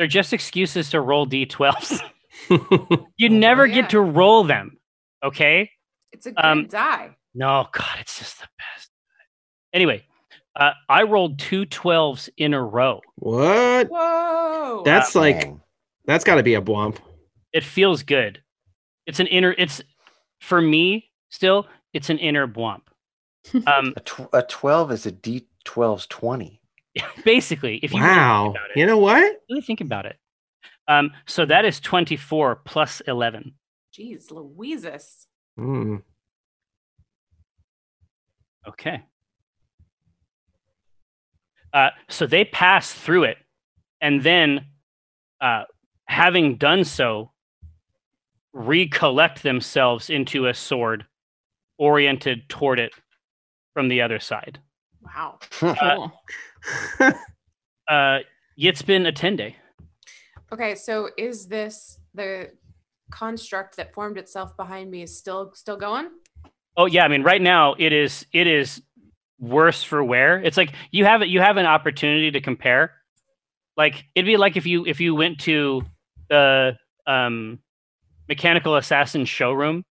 They're just excuses to roll d12s. you never yeah. get to roll them. Okay? It's a good Um, die. No, God, it's just the best. Anyway, uh, I rolled two 12s in a row. what? Whoa. That's like Dang. that's got to be a blomp. It feels good. It's an inner, it's for me still, it's an inner bwomp. Um, A, tw- a 12 is a D12's 20. basically, if you wow. really think about it. You know what? really think about it. Um, so that is 24 plus 11. Jeez, Louises. Hmm. Okay. Uh, so they pass through it, and then, uh, having done so, recollect themselves into a sword oriented toward it from the other side. Wow. Cool. Uh, Yitzbin Attende. Okay, so is this the construct that formed itself behind me is still still going? Oh yeah, I mean, right now it is it is worse for wear. It's like you have it you have an opportunity to compare. Like it'd be like if you if you went to the um, mechanical assassin showroom.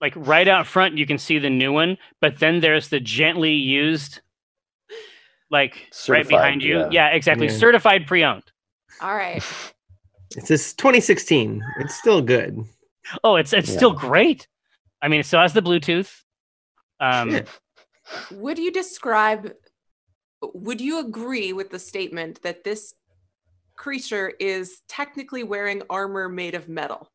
Like right out front, you can see the new one, but then there's the gently used, like right behind you. yeah. Yeah, exactly. Yeah. Certified pre-owned. All right. It's this 2016. It's still good. Oh, it's it's Yeah. still great. I mean, it still has the Bluetooth. Um, Would you describe would you agree with the statement that this creature is technically wearing armor made of metal.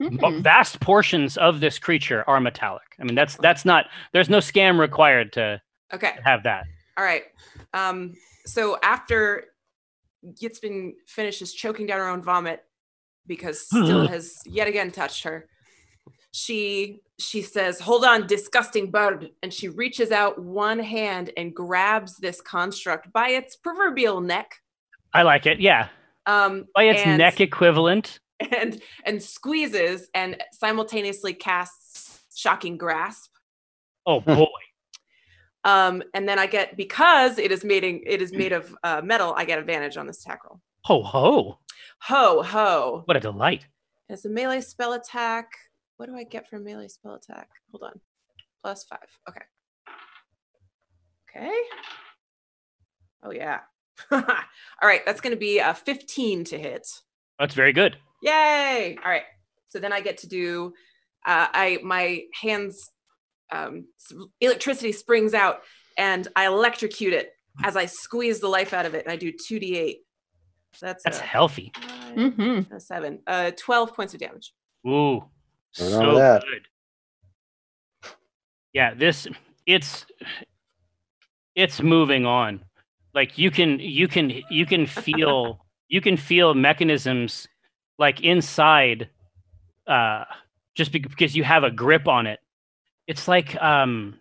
M- Mhm. Vast portions of this creature are metallic. I mean, that's that's not. There's no scam required to Okay. have that. All right. Um, so after Yitzbin finishes choking down her own vomit because still has yet again touched her, she she says, "Hold on, disgusting bird," and she reaches out one hand and grabs this construct by its proverbial neck. I like it. Yeah, Um, by its and- neck equivalent. and and squeezes and simultaneously casts shocking grasp. Oh boy. Um, and then I get because it is made in, it is made of uh, metal. I get advantage on this attack roll. Ho ho. Ho ho! What a delight. It's a melee spell attack. What do I get for a melee spell attack? Hold on. Plus five. Okay. Okay. Oh yeah. All right, that's going to be a 15 to hit. That's very good. Yay! All right. So then I get to do. Uh, I my hands, um, electricity springs out, and I electrocute it as I squeeze the life out of it, and I do two d8. So that's That's a, healthy. five, Mhm. a seven, uh, twelve points of damage. Ooh. So that. good. Yeah, this it's it's moving on. Like you can you can you can feel you can feel mechanisms like inside uh just because you have a grip on it. It's like um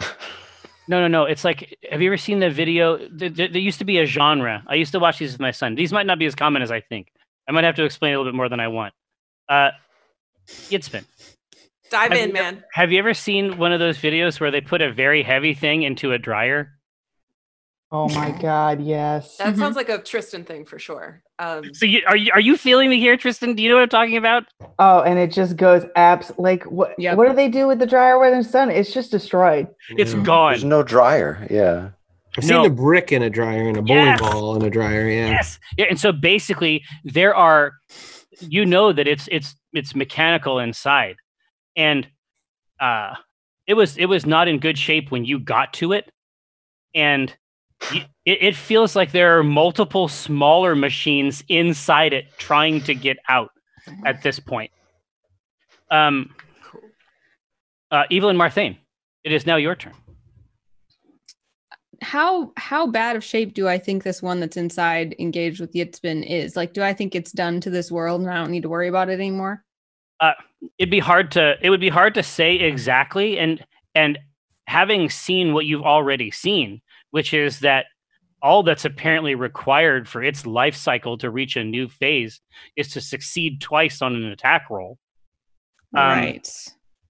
no, no, no. It's like, have you ever seen the video? There, there there used to be a genre. I used to watch these with my son. These might not be as common as I think. I might have to explain a little bit more than I want. Uh, Yitzbin. Dive Have in, you- man. Have you ever seen one of those videos where they put a very heavy thing into a dryer? Oh my god, yes. That Mhm. sounds like a Tristan thing for sure. Um, So you, are you are you feeling me here, Tristan? Do you know what I'm talking about? Oh, and it just goes abs like what Yep. what do they do with the dryer where it's done? It's just destroyed. It's Yeah. gone. There's no dryer. Yeah. I've No. seen a brick in a dryer and a bowling Yes. ball in a dryer. Yeah. Yes. Yeah, and so basically there are you know that it's it's it's mechanical inside. And uh it was it was not in good shape when you got to it. And y- it, it feels like there are multiple smaller machines inside it trying to get out at this point. Um cool. uh Evelyn Marthain, it is now your turn. How how bad of shape do I think this one that's inside engaged with Yitzbin is? Like, do I think it's done to this world and I don't need to worry about it anymore? it'd be hard to it would be hard to say exactly and and having seen what you've already seen which is that all that's apparently required for its life cycle to reach a new phase is to succeed twice on an attack roll Um, right.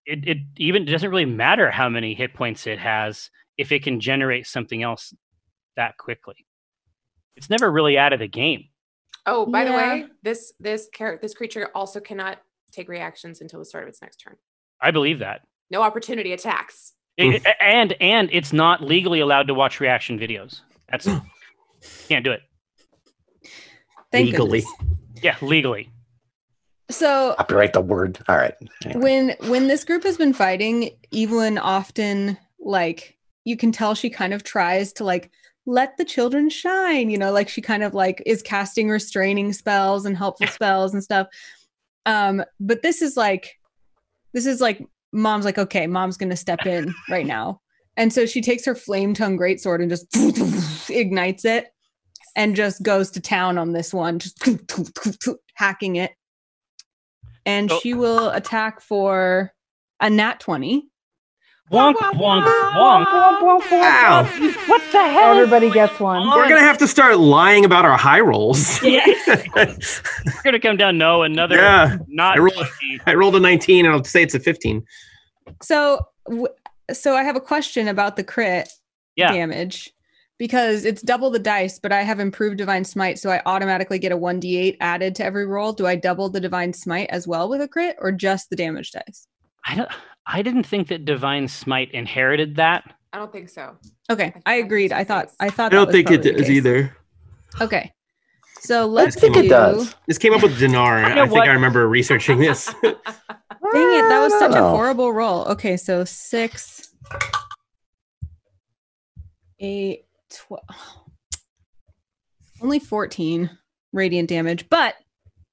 it, it even doesn't really matter how many hit points it has if it can generate something else that quickly it's never really out of the game Oh, by the way, this this character this creature also cannot take reactions until the start of its next turn. i believe that No opportunity attacks. It- it- and and it's not legally allowed to watch reaction videos. That's can't do it. Thank legally. goodness. Yeah, legally. So Copyright the word. All right. Anyway. when when this group has been fighting, Evelyn often like you can tell she kind of tries to like let the children shine, you know, like she kind of like is casting restraining spells and helpful spells and stuff. Um, but this is like this is like mom's like, okay, mom's gonna step in right now. And so she takes her flame tongue greatsword and just ignites it and just goes to town on this one, just hacking it. And So- she will attack for a nat 20. Wonk wonk wonk. Ow. What the hell? Everybody gets one. We're gonna have to start lying about our high rolls. Yeah. We're gonna come down. No, another yeah. not I rolled- I rolled a 19 and I'll say it's a 15. So, w- so I have a question about the crit Yeah. damage because it's double the dice, but I have improved divine smite, so I automatically get a 1d8 added to every roll. Do I double the divine smite as well with a crit or just the damage dice? I don't. I didn't think that divine smite inherited that. I don't think so. Okay, I- I I agreed. I thought. I thought I don't was think it does either. Okay. So let's think do, it does. This came up with Dinar. You know I think what? I remember researching this. Dang it, that was such don't a horrible roll. Okay, so six, eight, twelve. Only 14 radiant damage, but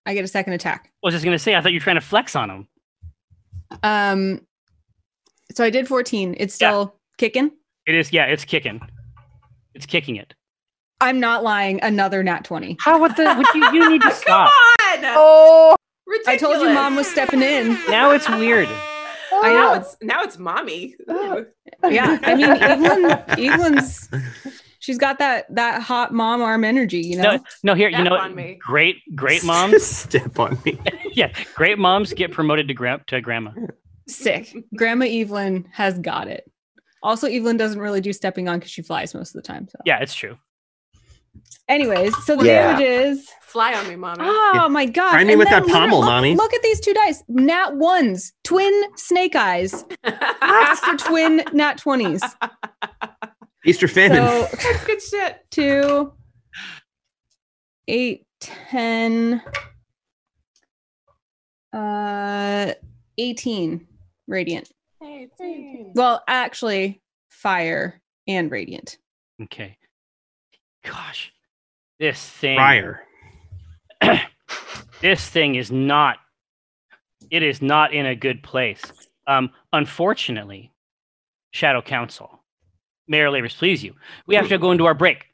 I get a second attack. I was just gonna say, I thought you were trying to flex on him. Um, so I did 14. It's still kicking. It is, yeah, it's kicking. It's kicking it. I'm not lying. Another nat 20. How? What the? What you, you need to Come stop. on! Oh, I told you mom was stepping in. Now it's weird. I Now it's now it's mommy. Yeah. I mean, Evelyn, Evelyn's, she's got that that hot mom arm energy, you know? No, no. Here, you know, on me. great, great moms. Step on me. yeah, great moms get promoted to gra- to grandma. Sick. Grandma Evelyn has got it. Also, Evelyn doesn't really do stepping on because she flies most of the time. So, Yeah, it's true. anyways, so the Yeah. damage is Fly on me, mommy. oh my god! Try me with that look at- pommel, look, mommy. Look at these two dice, nat ones, twin snake eyes. That's for twin nat twenties. Easter Famine. So That's good shit. two, eight, ten, uh, eighteen radiant. Well, actually, fire and radiant. Okay. Gosh, this thing. Fire. this thing is not. It is not in a good place. Um, unfortunately, Shadow Council, Mayor Labors, please you. We have to go into our break,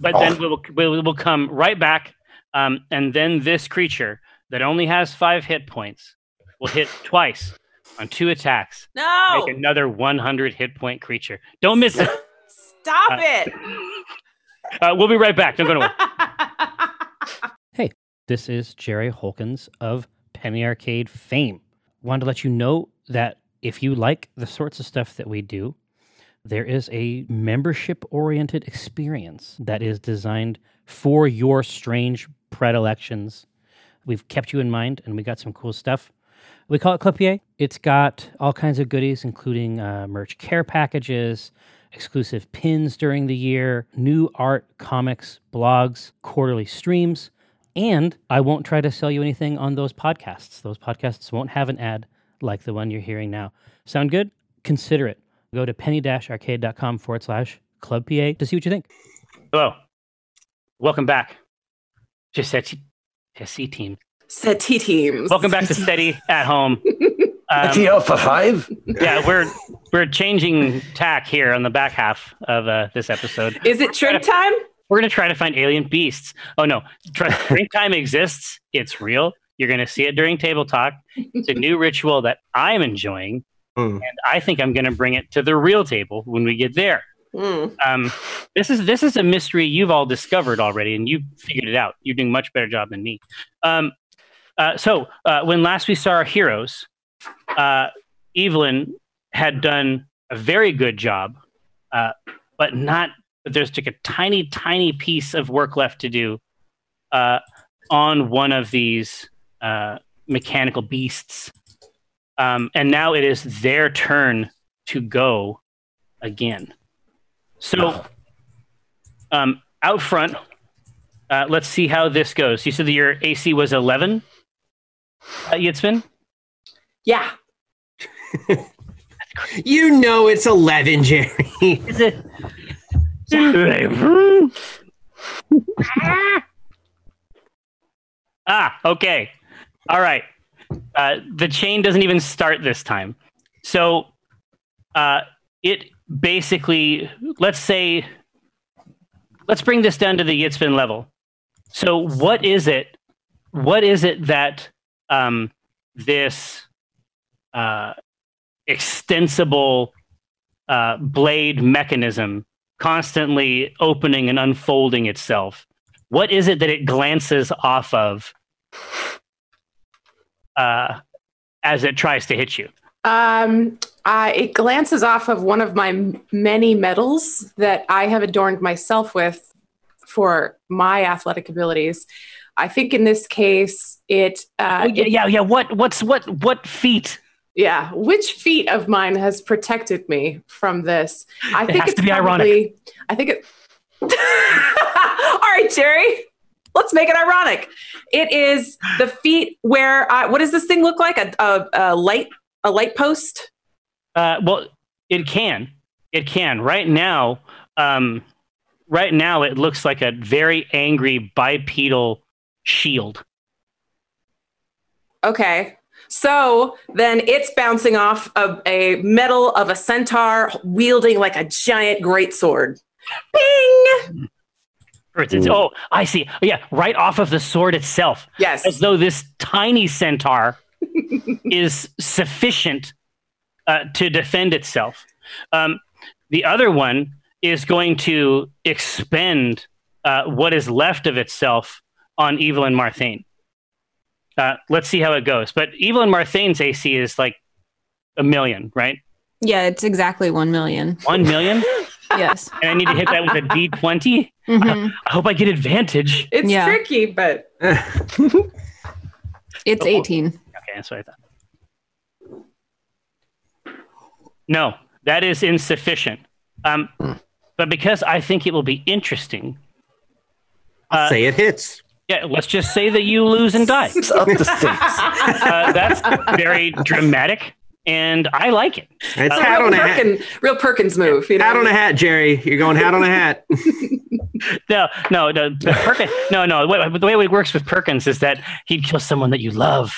but then we will we'll come right back. Um, and then this creature that only has five hit points will hit twice on two attacks. No. Make another 100 hit point creature. Don't miss it. Stop Uh, it. Uh, we'll be right back. Don't go nowhere. This is Jerry Holkins of Penny Arcade fame. Wanted to let you know that if you like the sorts of stuff that we do, there is a membership oriented experience that is designed for your strange predilections. We've kept you in mind and we got some cool stuff. We call it Club PA. It's got all kinds of goodies, including uh, merch care packages, exclusive pins during the year, new art, comics, blogs, quarterly streams. And I won't try to sell you anything on those podcasts. Those podcasts won't have an ad like the one you're hearing now. Sound good? Consider it. Go to penny-arcade.com forward slash club PA to see what you think. Hello. Welcome back. Just said SC team. Said T teams. Welcome back to Steady at Home. Um, T Alpha 5? yeah, we're we're changing tack here on the back half of uh, this episode. Is it trick time? We're gonna try to find alien beasts. Oh no, trust drink time exists. It's real. You're gonna see it during table talk. It's a new ritual that I'm enjoying, Mm. and I think I'm gonna bring it to the real table when we get there. Mm. Um, this is this is a mystery you've all discovered already, and you figured it out. You're doing a much better job than me. Um, uh, so uh, when last we saw our heroes, uh, Evelyn had done a very good job, uh, but not. But there's just a tiny, tiny piece of work left to do uh, on one of these mechanical beasts, um, and now it is their turn to go again. So, um, out front, let's see how this goes. You said that your AC was 11, uh, Yitzbin? Yeah. You know it's 11, Jerry. Is it? ah, okay. All right. Uh, the chain doesn't even start this time. So uh, it basically, let's say, let's bring this down to the Yitzbin level. So what is it? What is it that um, this uh, extensible uh, blade mechanism constantly opening and unfolding itself. What is it that it glances off of uh, as it tries to hit you? Um, uh, it glances off of one of my m- many medals that I have adorned myself with for my athletic abilities. I think in this case, it, uh, oh, yeah, yeah, yeah. What, what's, what, what feat? yeah. Which feat of mine has protected me from this? I think has it's to be ironic. I think it. All right, Jerry. Let's make it ironic. It is the feat where I, what does this thing look like? A, a, a light a light post? Uh, well, it can, it can. Right now, um, right now it looks like a very angry bipedal shield. Okay. So then it's bouncing off of a metal of a centaur wielding like a giant greatsword. Bing! Or it's- it's- oh, I see. Yeah, right off of the sword itself, Yes. as though this tiny centaur is sufficient uh, to defend itself. Um, the other one is going to expend uh, what is left of itself on Evelyn Marthain. Uh, let's see how it goes. But Evelyn Marthain's AC is like a million, right? Yeah, it's exactly 1 million. One million? Yes. and I need to hit that with a D20. Mhm. I hope I get advantage. It's Yeah. tricky, but It's Oh. 18. Okay, that's what I thought. No, that is insufficient. Um, but because I think it will be interesting, uh, Say it hits. Yeah, let's just say that you lose and die. It's up the stakes. Uh, that's very dramatic, and I like it. It's Uh, hat on a hat. Real Perkins move. You know? Hat on a hat, Jerry. You're going hat on a hat. No, no, no, but Perkins. No, no. The way it works with Perkins is that he'd kill someone that you love.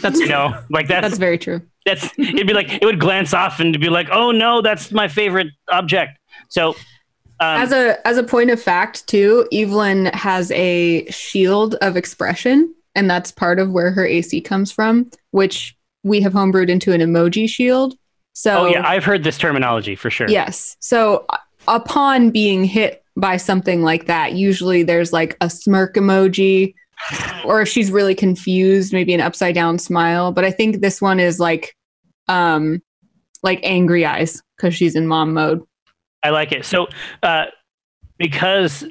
That's You know, like that's That's very true. that's it'd be like it would glance off and be like, oh no, that's my favorite object. So, um, As a as a point of fact, too, Evelyn has a shield of expression, and that's part of where her AC comes from, which we have homebrewed into an emoji shield. So oh yeah, I've heard this terminology for sure. Yes. So uh, upon being hit by something like that, usually there's like a smirk emoji, or if she's really confused, maybe an upside down smile. But I think this one is like, um, like angry eyes because she's in mom mode. I like it. So, uh, because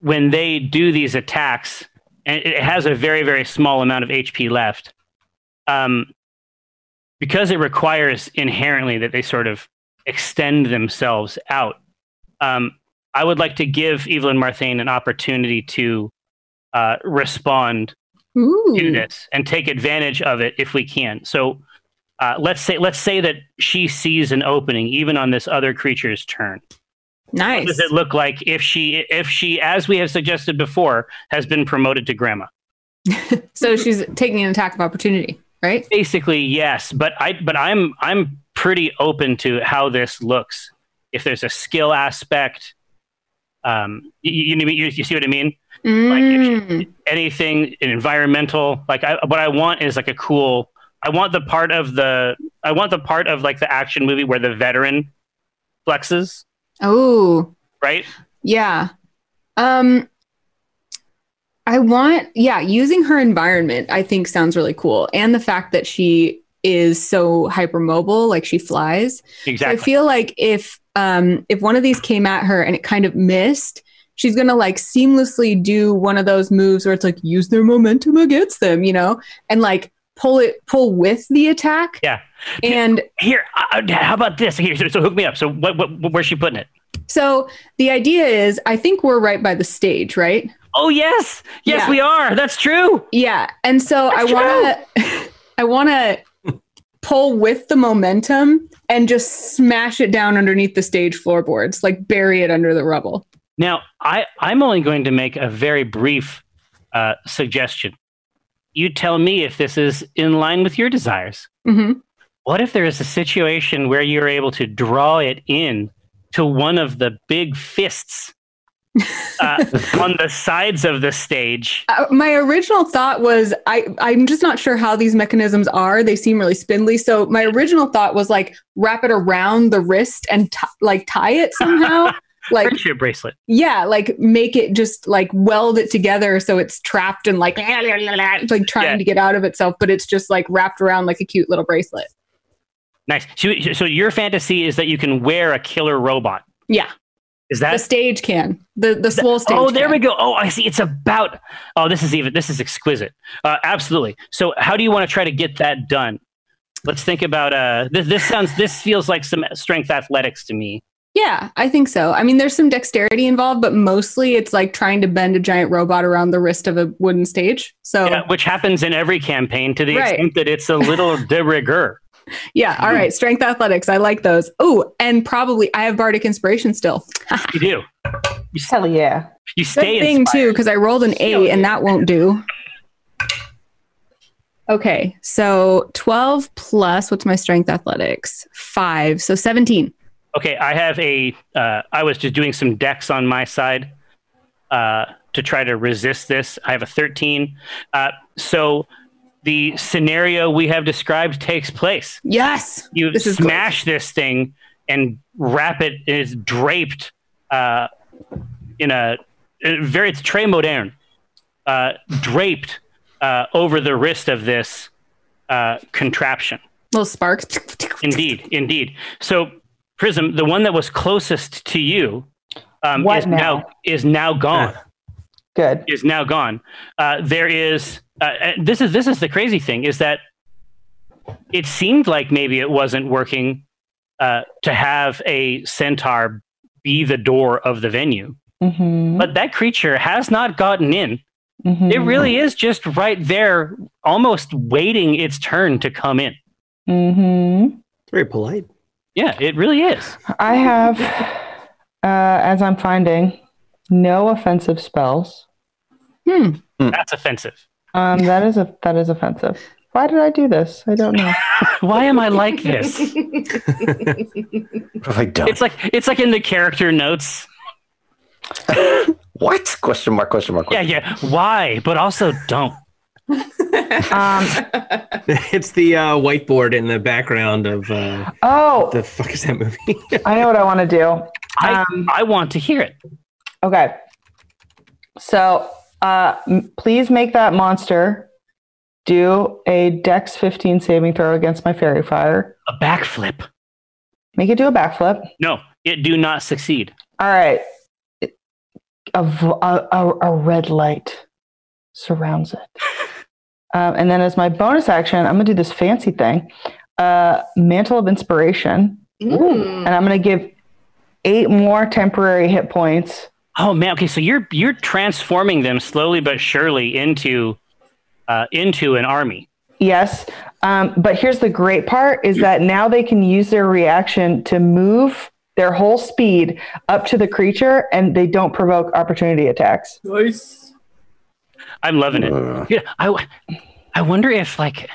when they do these attacks, and it has a very very small amount of HP left, um, because it requires inherently that they sort of extend themselves out. Um, I would like to give Evelyn Marthain an opportunity to uh, respond Ooh. do this and take advantage of it if we can. So uh, let's say let's say that she sees an opening even on this other creature's turn. What Nice. does it look like if she if she, as we have suggested before, has been promoted to grandma? So she's taking an attack of opportunity, right? Basically, yes. But I but I'm I'm pretty open to how this looks. If there's a skill aspect, um, you, you, you, you see what I mean? Like if she- Mm. anything environmental like I, what i want is like a cool i want the part of the i want the part of like the action movie where the veteran flexes. Oh, right? Yeah. Um I want yeah, using her environment I think sounds really cool. And the fact that she is so hypermobile like she flies. So I feel like if um if one of these came at her and it kind of missed, she's going to like seamlessly do one of those moves where it's like use their momentum against them, you know, and like pull it pull with the attack. Yeah. And here uh, how about this here so, so hook me up so what, what where's she putting it so the idea is I think we're right by the stage, right? oh yes yes Yeah. we are that's true Yeah. And so I want to I want to pull with the momentum and just smash it down underneath the stage floorboards, like bury it under the rubble. now i i'm only going to make a very brief uh, suggestion you tell me if this is in line with your desires hmm what if there is a situation where you're able to draw it in to one of the big fists uh, on the sides of the stage? Uh, my original thought was I I'm just not sure how these mechanisms are. They seem really spindly. So my original thought was like wrap it around the wrist and t- like tie it somehow. like Friendship bracelet. yeah, like make it just like weld it together so it's trapped and like like trying Yeah. to get out of itself, but it's just like wrapped around like a cute little bracelet. Nice. So, so your fantasy is that you can wear a killer robot. Yeah. Is that The stage can. The the swole stage. Oh, there can. we go. Oh, I see. It's about. Oh, this is even. This is exquisite. Uh, absolutely. So, how do you want to try to get that done? Let's think about. Uh, this. This sounds. This feels like some strength athletics to me. Yeah, I think so. I mean, there's some dexterity involved, but mostly it's like trying to bend a giant robot around the wrist of a wooden stage. So Yeah, which happens in every campaign to the Right. extent that it's a little de rigueur. yeah, all right. Strength athletics. I like those. Oh, and probably I have bardic inspiration still. You do. You, s- Hell yeah. you stay Good stay thing inspired. too, because I rolled an eight and that won't do. Okay, so 12 plus what's my strength athletics? Five, so 17. Okay, I have a. Uh, I was just doing some decks on my side uh, to try to resist this. I have a 13. Uh, so the scenario we have described takes place. Yes. You This is smash this thing and wrap it. It is draped uh, in a, a very. It's très moderne. Uh, draped uh, over the wrist of this uh, contraption. Little sparks. Indeed, indeed. So, Prism, the one that was closest to you, um, What is now? now? is now gone. Good. Is now gone. Uh, there is. Uh, uh, this is this is the crazy thing is that it seemed like maybe it wasn't working uh, to have a centaur be the door of the venue, Mm-hmm. but that creature has not gotten in. Mhm. It really is just right there, almost waiting its turn to come in. Mhm. Very polite. Yeah, it really is. I have, uh, as I'm finding, no offensive spells. Hmm. That's offensive. Um, that is a that is offensive. Why did I do this? I don't know. Why am I like this? What have I done? It's like it's like in the character notes. what? Question mark, question mark. Yeah, yeah. Why? But also don't. Um, it's the uh, whiteboard in the background of uh, oh, the fuck is that movie? I know what I want to do. I Um, I want to hear it. Okay. So, uh, m- please make that monster do a Dex 15 saving throw against my faerie fire. A backflip. Make it do a backflip. No, it do not succeed. All right. It- A, v- a, a, a red light surrounds it. Um, and then, as my bonus action, I'm going to do this fancy thing uh, Mantle of Inspiration. Mm. And I'm going to give eight more temporary hit points. Oh man. Okay, so you're you're transforming them slowly but surely into uh, into an army. Yes. Um, but here's the great part is that now they can use their reaction to move their whole speed up to the creature and they don't provoke opportunity attacks. Nice. I'm loving it. Uh, Yeah, I, w- I wonder if like.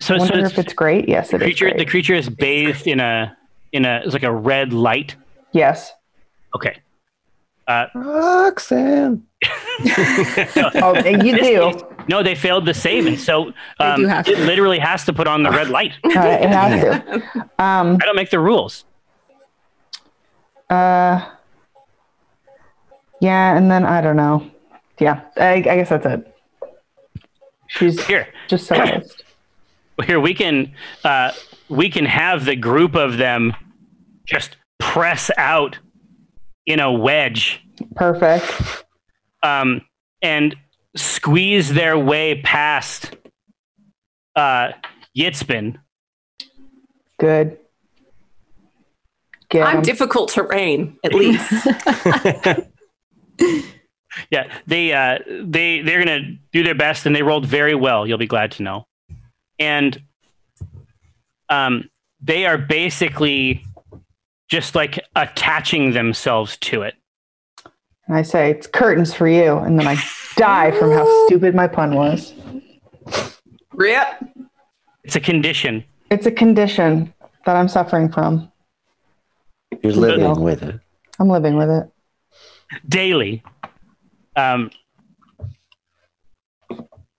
So, I so wonder it's- if it's great. Yes, the it is. creature the great. creature is bathed in a in a it's like a red light. Yes. Okay. Uh, Roxanne. Oh, you do. case- no, they failed the save, and so um, do have it to. literally has to put on the red light. Uh, it has to. Um, I don't make the rules. uh, yeah, and then I don't know. Yeah, I, I guess that's it. She's Here, just so pissed. here we can uh, we can have the group of them just press out in a wedge Perfect. um, and squeeze their way past uh, Yitzbin. Good. Get I'm 'em. difficult terrain, at least. Yeah, they uh, they they're gonna do their best, and they rolled very well. You'll be glad to know, and um, they are basically just like attaching themselves to it. And I say, it's curtains for you. And then I die from how stupid my pun was. Rip. It's a condition. It's a condition that I'm suffering from. You're living with it. I'm living with it. daily. Um,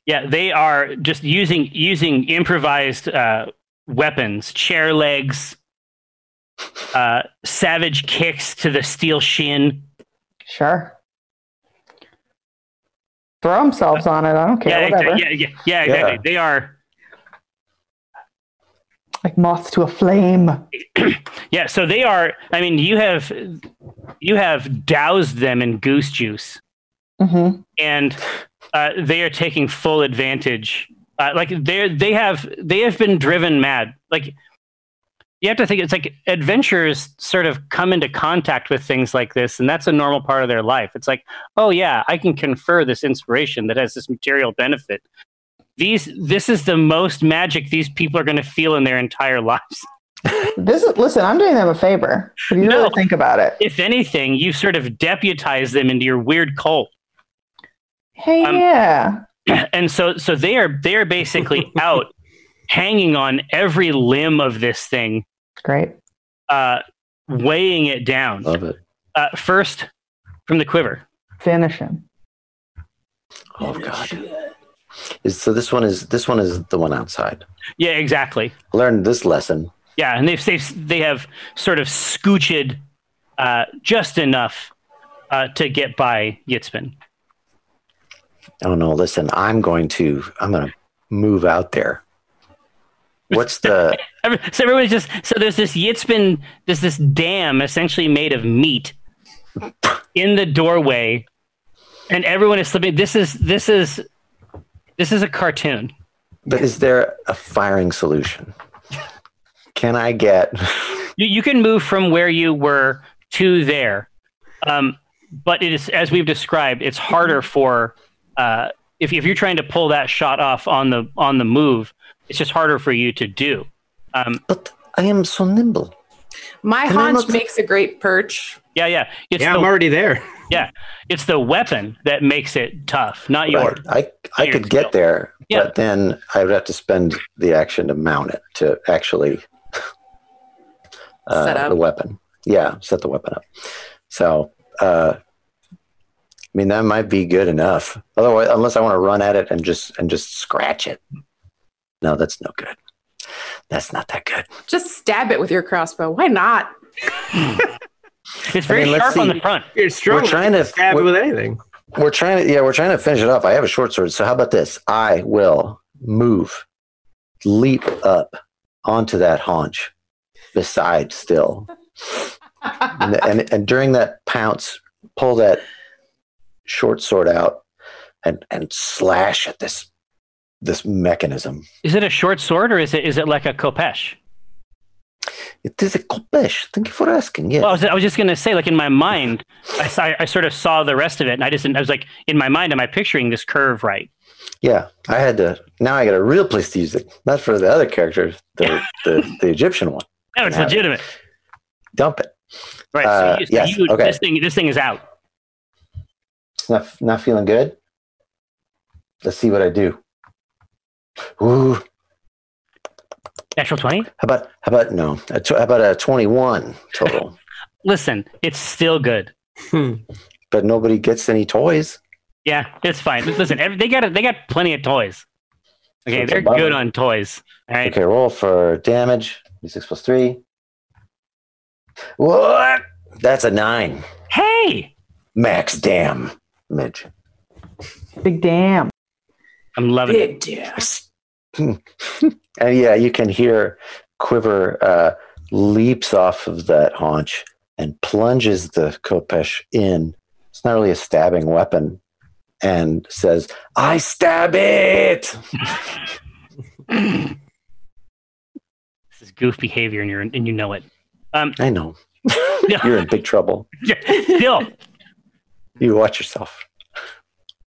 yeah, they are just using using improvised uh, weapons, chair legs, uh, savage kicks to the steel shin. Sure. Throw themselves on it. I don't care. Yeah, whatever. exactly. yeah, yeah, yeah, exactly. Yeah. They are. Like moths to a flame. Yeah, so they are. I mean, you have you have doused them in goose juice. Hmm and uh, they are taking full advantage. Uh, like they they have they have been driven mad. Like you have to think it's like adventurers sort of come into contact with things like this, and that's a normal part of their life. It's like, oh yeah, I can confer this inspiration that has this material benefit. These this is the most magic these people are going to feel in their entire lives. This is listen. I'm doing them a favor. If you No. really think about it. If anything, you sort of deputize them into your weird cult. Hey, Um, yeah. and so so they are they are basically out hanging on every limb of this thing Great. uh weighing it down Love it. uh first from the quiver Finish him. Oh god. Is, so this one is this one is the one outside. yeah exactly learned this lesson. yeah and they've they've they have sort of scooched uh just enough uh to get by yitzbin I don't know. Listen, I'm going to I'm going to move out there. What's the so everyone's just so there's this yitzbin there's this dam essentially made of meat in the doorway and everyone is slipping this is this is this is a cartoon but is there a firing solution? Can I get you, you can move from where you were to there um, but it is as we've described it's harder for uh, if, if you're trying to pull that shot off on the on the move it's just harder for you to do um, But I am so nimble. My Can haunch look- makes a great perch. yeah yeah it's yeah, the, I'm already there. Yeah, it's the weapon that makes it tough not your Right. I I your could skill. get there, Yeah. but then I would have to spend the action to mount it to actually uh, Set up. the weapon. Yeah, set the weapon up. So, uh, I mean, that might be good enough. Otherwise, unless I want to run at it and just and just scratch it. No, that's no good. That's not that good. Just stab it with your crossbow. Why not? it's very mean, let's sharp on the front You're strong. We're trying to- stab it with anything. We're trying to yeah, we're trying to finish it off. I have a short sword, so how about this? I will move, leap up onto that haunch, beside still, and, and and during that pounce, pull that short sword out and and slash at this this mechanism. is it a short sword or is it is it like a khopesh It is a khopesh. Thank you for asking. Yeah. Well, I was, I was just going to say, like in my mind, I, saw, I sort of saw the rest of it, and I just didn't, I was like, in my mind, am I picturing this curve right? Yeah, I had to. Now I got a real place to use it. Not for the other character, the the, the Egyptian one. No, it's legitimate, Dump it. right? Uh, so you, yes, you- okay. this thing, this thing is out. It's not not feeling good. Let's see what I do. Ooh, Natural twenty. how about how about no? A tw- how about a twenty-one total? Listen, it's still good. Hmm. but nobody gets any toys. Yeah, it's fine. Listen, every, they got they got plenty of toys. Okay, That's a they're bummer. good on toys. All right. Okay, roll for damage. D6 plus three. What? That's a nine. Hey, Max damage. Big damn. I'm loving it. Big deal. and yeah, you can hear Quiver uh, leaps off of that haunch and plunges the Khopesh in. It's not really a stabbing weapon, and says, "I stab it." This is goof behavior, and you're and you know it. Um, I know you're in big trouble. still, You watch yourself.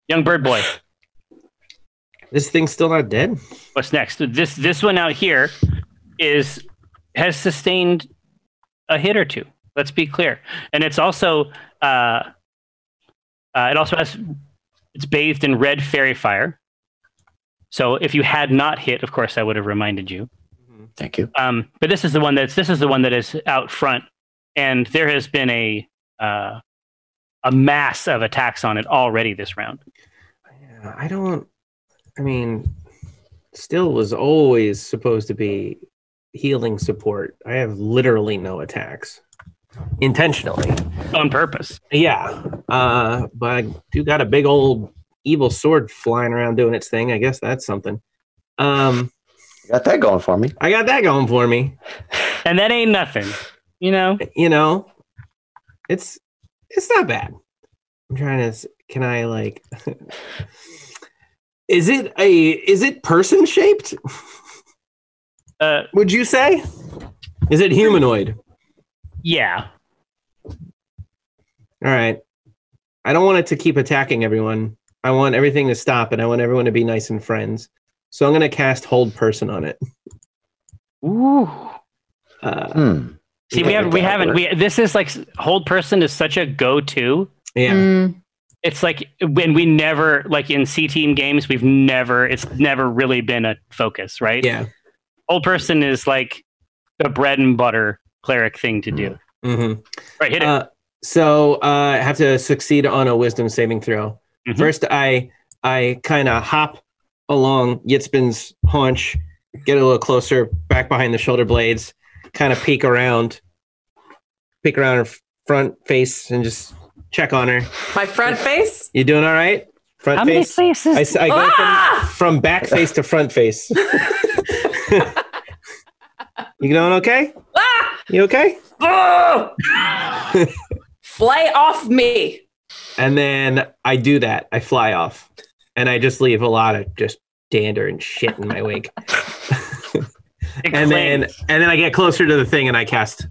young bird boy. This thing's still not dead. What's next? This this one out here is has sustained a hit or two. Let's be clear, and it's also uh, uh, it also has it's bathed in red faerie fire. So if you had not hit, of course, I would have reminded you. Thank you. Um, but this is the one that's this is the one that is out front, and there has been a uh, a mass of attacks on it already this round. Yeah, I don't. I mean, still was always supposed to be healing support. I have literally no attacks intentionally. on purpose. Yeah, uh, but I do got a big old evil sword flying around doing its thing. I guess that's something. Um, Got that going for me. I got that going for me. And that ain't nothing, you know. You know, it's it's not bad. I'm trying to. Can I like? is it a? Is it person shaped? Uh, Would you say? Is it humanoid? yeah. All right. I don't want it to keep attacking everyone. I want everything to stop, and I want everyone to be nice and friends. So I'm going to cast Hold Person on it. Ooh. Uh, Hmm. See, Yeah, we haven't. We haven't. We this is like hold person is such a go-to. yeah. Mm, It's like when we never like in C team games, we've never. It's never really been a focus, right? Yeah. Old person is like the bread and butter cleric thing to do. hmm Right, hit it. Uh, so uh, I have to succeed on a wisdom saving throw. Mhm. First, I I kind of hop along Yitzbin's haunch, get a little closer, back behind the shoulder blades, kind of peek around, peek around her front face, and just check on her. My front face. You doing all right? Front How many face. faces? I, s- I go Ah! from, from back face to front face. you doing okay? Ah! You okay? Oh! Fly off me. And then I do that. I fly off, and I just leave a lot of just dander and shit in my wake. It and then and then I get closer to the thing and I cast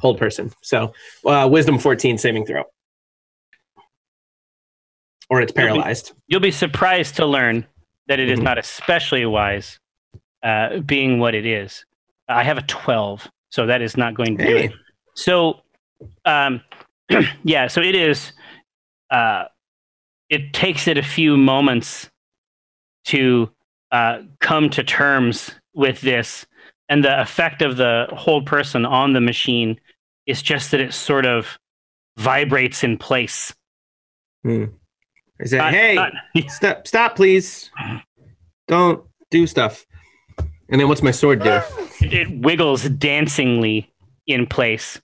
hold person. So uh, wisdom fourteen saving throw, or it's You'll be- paralyzed. you'll be surprised to learn that it is Mhm. not especially wise, uh, being what it is. I have a twelve, so that is not going to do it. So, um, yeah, so it is. Uh, it takes it a few moments to uh, come to terms with this, and the effect of the hold person on the machine is just that it sort of vibrates in place. I say, Not- hey, not- stop, stop, please. Don't do stuff. And then what's my sword do? it, it wiggles dancingly in place.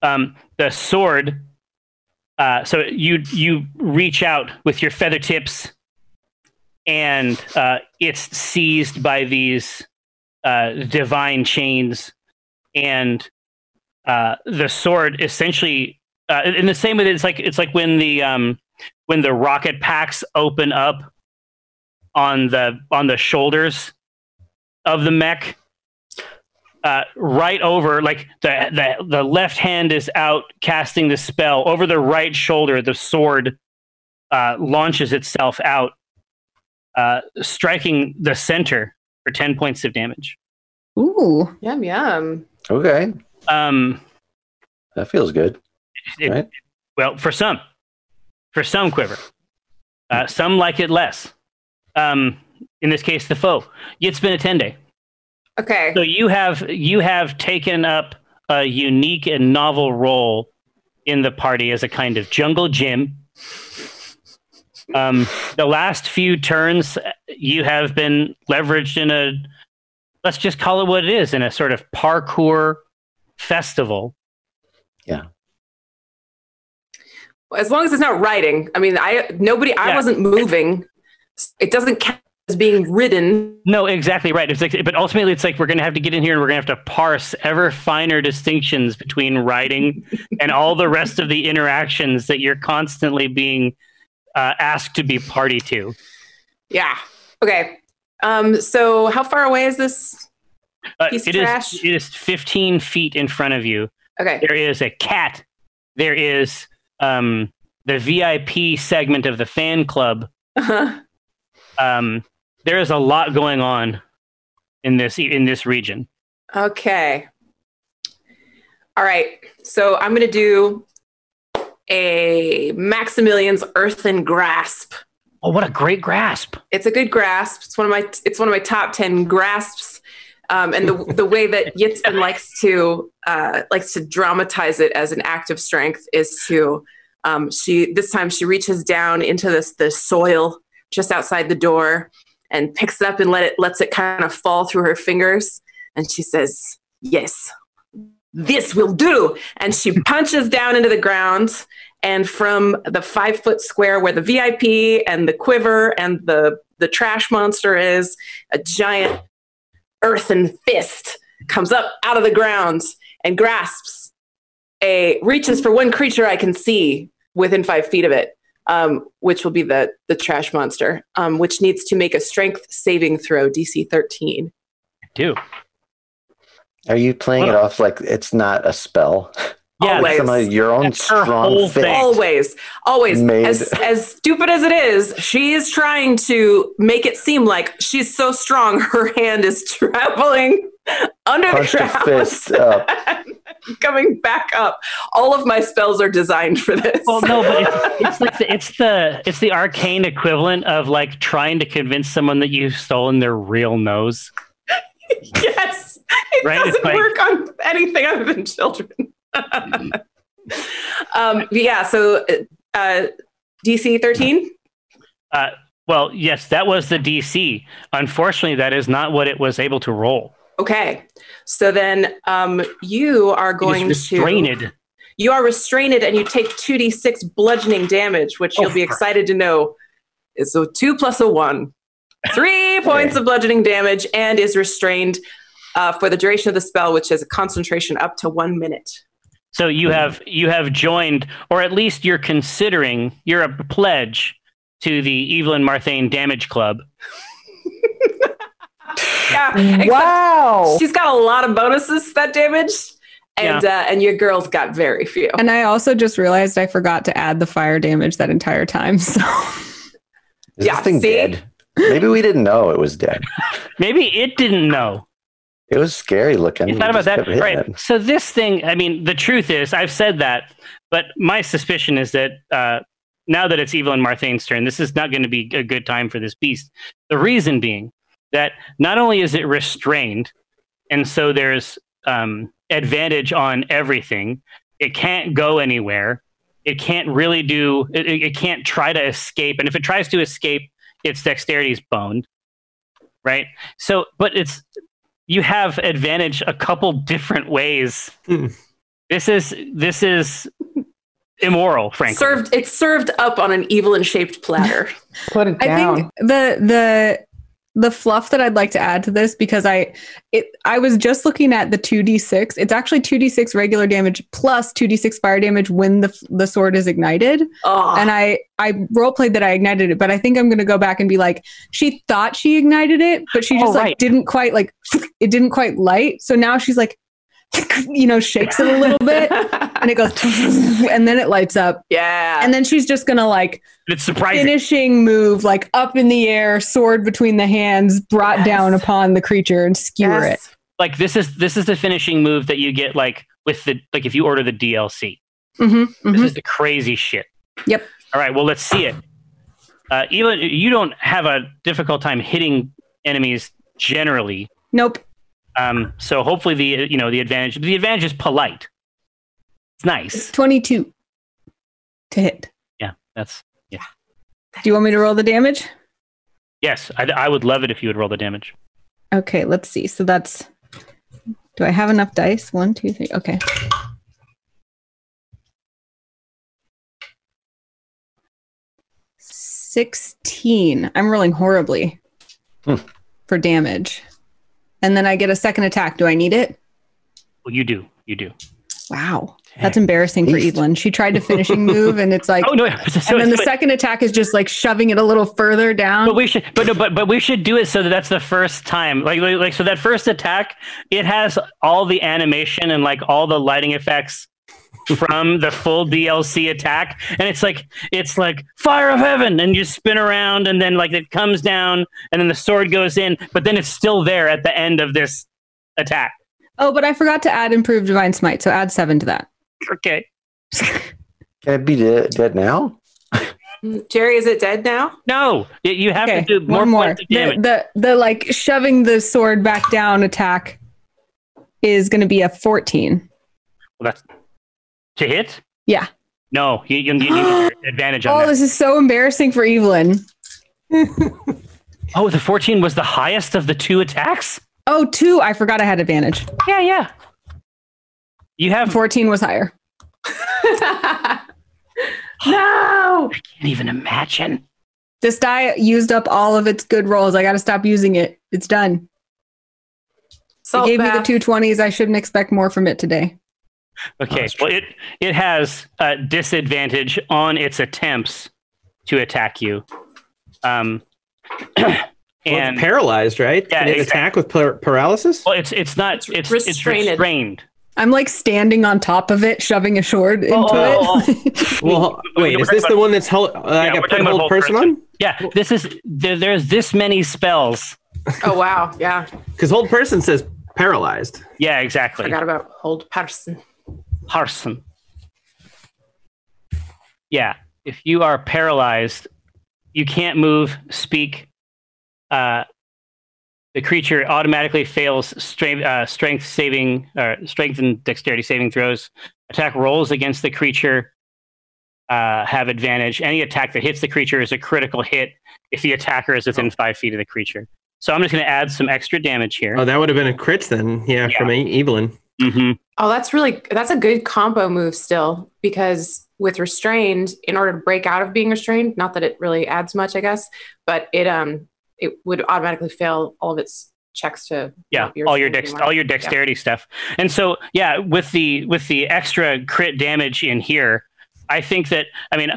Um, the sword. Uh, so you you reach out with your feather tips, and uh, it's seized by these uh, divine chains, and uh, the sword essentially. Uh, in the same way, that it's like it's like when the um, when the rocket packs open up on the on the shoulders of the mech uh, right over like the, the the left hand is out casting the spell over the right shoulder the sword uh, launches itself out uh, striking the center for 10 points of damage ooh. Yum yum. Okay, um, that feels good. it- Right. well for some for some quiver uh, some like it less um, in this case the foe it's been a 10 day Okay. So you have you have taken up a unique and novel role in the party as a kind of jungle gym. Um, the last few turns, you have been leveraged in a let's just call it what it is in a sort of parkour festival. Yeah. As long as it's not riding. I mean, I nobody. I Yeah. wasn't moving. It doesn't count as being ridden. No, exactly right. It's like, but ultimately, it's like we're going to have to get in here and we're going to have to parse ever finer distinctions between writing and all the rest of the interactions that you're constantly being uh, asked to be party to. Yeah. Okay. Um. So, how far away is this? Uh, Piece of it is- trash. it is 15 feet in front of you. Okay. There is a cat. There is um, the VIP segment of the fan club. Uh-huh. Um, there is a lot going on in this in this region. Okay. All right. So I'm going to do a Maximilian's Earthen Grasp. Oh, what a great grasp! It's a good grasp. It's one of my it's one of my top ten grasps. Um, and the the way that Yitzhak likes to uh, likes to dramatize it as an act of strength is to um, she this time she reaches down into this the soil just outside the door and picks it up and let it lets it kind of fall through her fingers and she says yes this will do. And she punches down into the ground and from the five foot square where the vip and the quiver and the the trash monster is a giant earthen fist comes up out of the ground and grasps a reaches for one creature i can see within five feet of it um, which will be the the trash monster um, which needs to make a strength saving throw dc 13 I Do Are you playing it off like it's not a spell? yeah, Always. Some of your own That's strong fit. thing. always always Made- as as stupid as it is she is trying to make it seem like she's so strong her hand is traveling under Punch the the ground, fist up. coming back up. All of my spells are designed for this. Well, no, but it's, it's like the, it's the it's the arcane equivalent of like trying to convince someone that you've stolen their real nose. yes, it Right, doesn't like- work on anything other than children. um, yeah. So uh, DC thirteen. Uh, well, yes, that was the DC. Unfortunately, that is not what it was able to roll. Okay. So then um, you are going is to restrained. you are restrained and you take 2d6 bludgeoning damage, which you'll Oh, be excited to know is a two plus a one. Three points of bludgeoning damage and is restrained uh, for the duration of the spell, which is a concentration up to one minute. So you have you have joined, or at least you're considering. You're a pledge to the Evelyn Marthain Damage Club. Yeah. Wow. She's got a lot of bonuses that damage. And uh, and your girl's got very few. And I also just realized I forgot to add the fire damage that entire time. So Is Yeah, this thing see? dead? Maybe we didn't know it was dead. Maybe it didn't know. It was scary looking. You We thought about that, right? it. So this thing, I mean, the truth is, I've said that, but my suspicion is that uh, now that it's Evelyn Marthain's turn, this is not going to be a good time for this beast. The reason being that not only is it restrained, and so there's um, advantage on everything. It can't go anywhere. It can't really do. It, it it can't try to escape, and if it tries to escape, its dexterity is boned. Right. So, but it's you have advantage a couple different ways. Hmm. This is this is immoral, frankly. served it's served up on an evil and shaped platter. Put it down. I think the the the fluff that I'd like to add to this because I it I was just looking at the 2d6. It's actually 2d6 regular damage plus 2d6 fire damage when the the sword is ignited. Oh, And I I role played that I ignited it, but I think I'm going to go back and be like she thought she ignited it, but she Oh, just like right. didn't quite like it didn't quite light. So now she's like you know shakes it a little bit and it goes and then it lights up. yeah. And then she's just going to like it's surprising. finishing move, like up in the air, sword between the hands, brought Yes. down upon the creature and skewer it. Like this is this is the finishing move that you get like with the like if you order the DLC. Mm-hmm, This is the crazy shit. Yep. All right. Well, let's see it. Uh, even you don't have a difficult time hitting enemies generally. Nope. Um, so hopefully the you know the advantage the advantage is polite. It's nice. 22 to hit. Yeah, that's yeah. Do you want me to roll the damage? yes. I, I would love it if you would roll the damage. Okay, let's see. So that's. Do I have enough dice? One, two, three. Okay. Sixteen. I'm rolling horribly Hmm. for damage, and then I get a second attack. Do I need it? Well, you do. You do. Wow, that's embarrassing for Beast. Evelyn. She tried to finishing move, and it's like, Oh no! So, and then the but, second attack is just like shoving it a little further down. but we should, but no, but but we should do it so that that's the first time. Like like, like so that first attack, it has all the animation and like all the lighting effects from the full DLC attack, and it's like it's like fire of heaven, and you spin around, and then like it comes down, and then the sword goes in, but then it's still there at the end of this attack. oh, but I forgot to add improved divine smite, so add seven to that. Okay. Can it be de- dead now? Jerry, is it dead now? No, y- you have Okay, to do more one more. The, damage. the the like shoving the sword back down attack is going to be a fourteen. Well, that's to hit. Yeah. No, you, you, you need advantage on it. Oh, that. this is so embarrassing for Evelyn. Oh, the 14 was the highest of the two attacks? Oh, two. I forgot I had advantage. Yeah, yeah. You have Fourteen was higher. no. I can't even imagine. This die used up all of its good rolls. I got to stop using it. It's done. Salt it gave me the two twenties. I shouldn't expect more from it today. Okay, well it it has a disadvantage on its attempts to attack you. Um Well, and it's paralyzed, right? Yeah, Can it exactly. attack with par- paralysis? well it's it's not It's it's it's restrained. restrained. I'm like standing on top of it, shoving a sword into Oh, oh, it. Well, wait, is talking this the one that's hold, uh, I got put talking about hold hold person person. on? Yeah, this is there, there's this many spells. Oh wow, yeah. Because hold person says paralyzed. Yeah, exactly. I forgot about hold person. Parson. Yeah, if you are paralyzed, you can't move, speak. Uh, the creature automatically fails strength, uh, strength saving, or strength and dexterity saving throws. Attack rolls against the creature uh, have advantage. Any attack that hits the creature is a critical hit if the attacker is within five feet of the creature. So I'm just going to add some extra damage here. Oh, that would have been a crit then. Yeah, Yeah. from Evelyn. hmm Oh, that's really that's a good combo move still because with restrained, in order to break out of being restrained, not that it really adds much, I guess, but it um it would automatically fail all of its checks to yeah all your dex all your dexterity stuff. And so yeah with the with the extra crit damage in here i think that i mean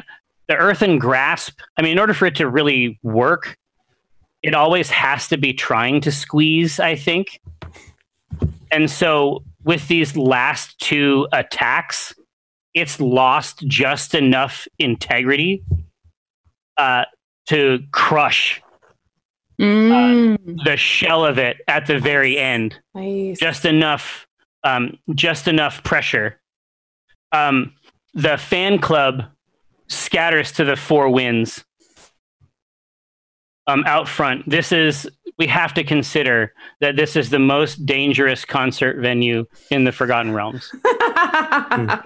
the earthen grasp i mean in order for it to really work it always has to be trying to squeeze i think. And so with these last two attacks it's lost just enough integrity uh, to crush Mm. the shell of it at the very end Nice. just enough um, just enough pressure um, the fan club scatters to the four winds um, out front this is we have to consider that this is the most dangerous concert venue in the forgotten realms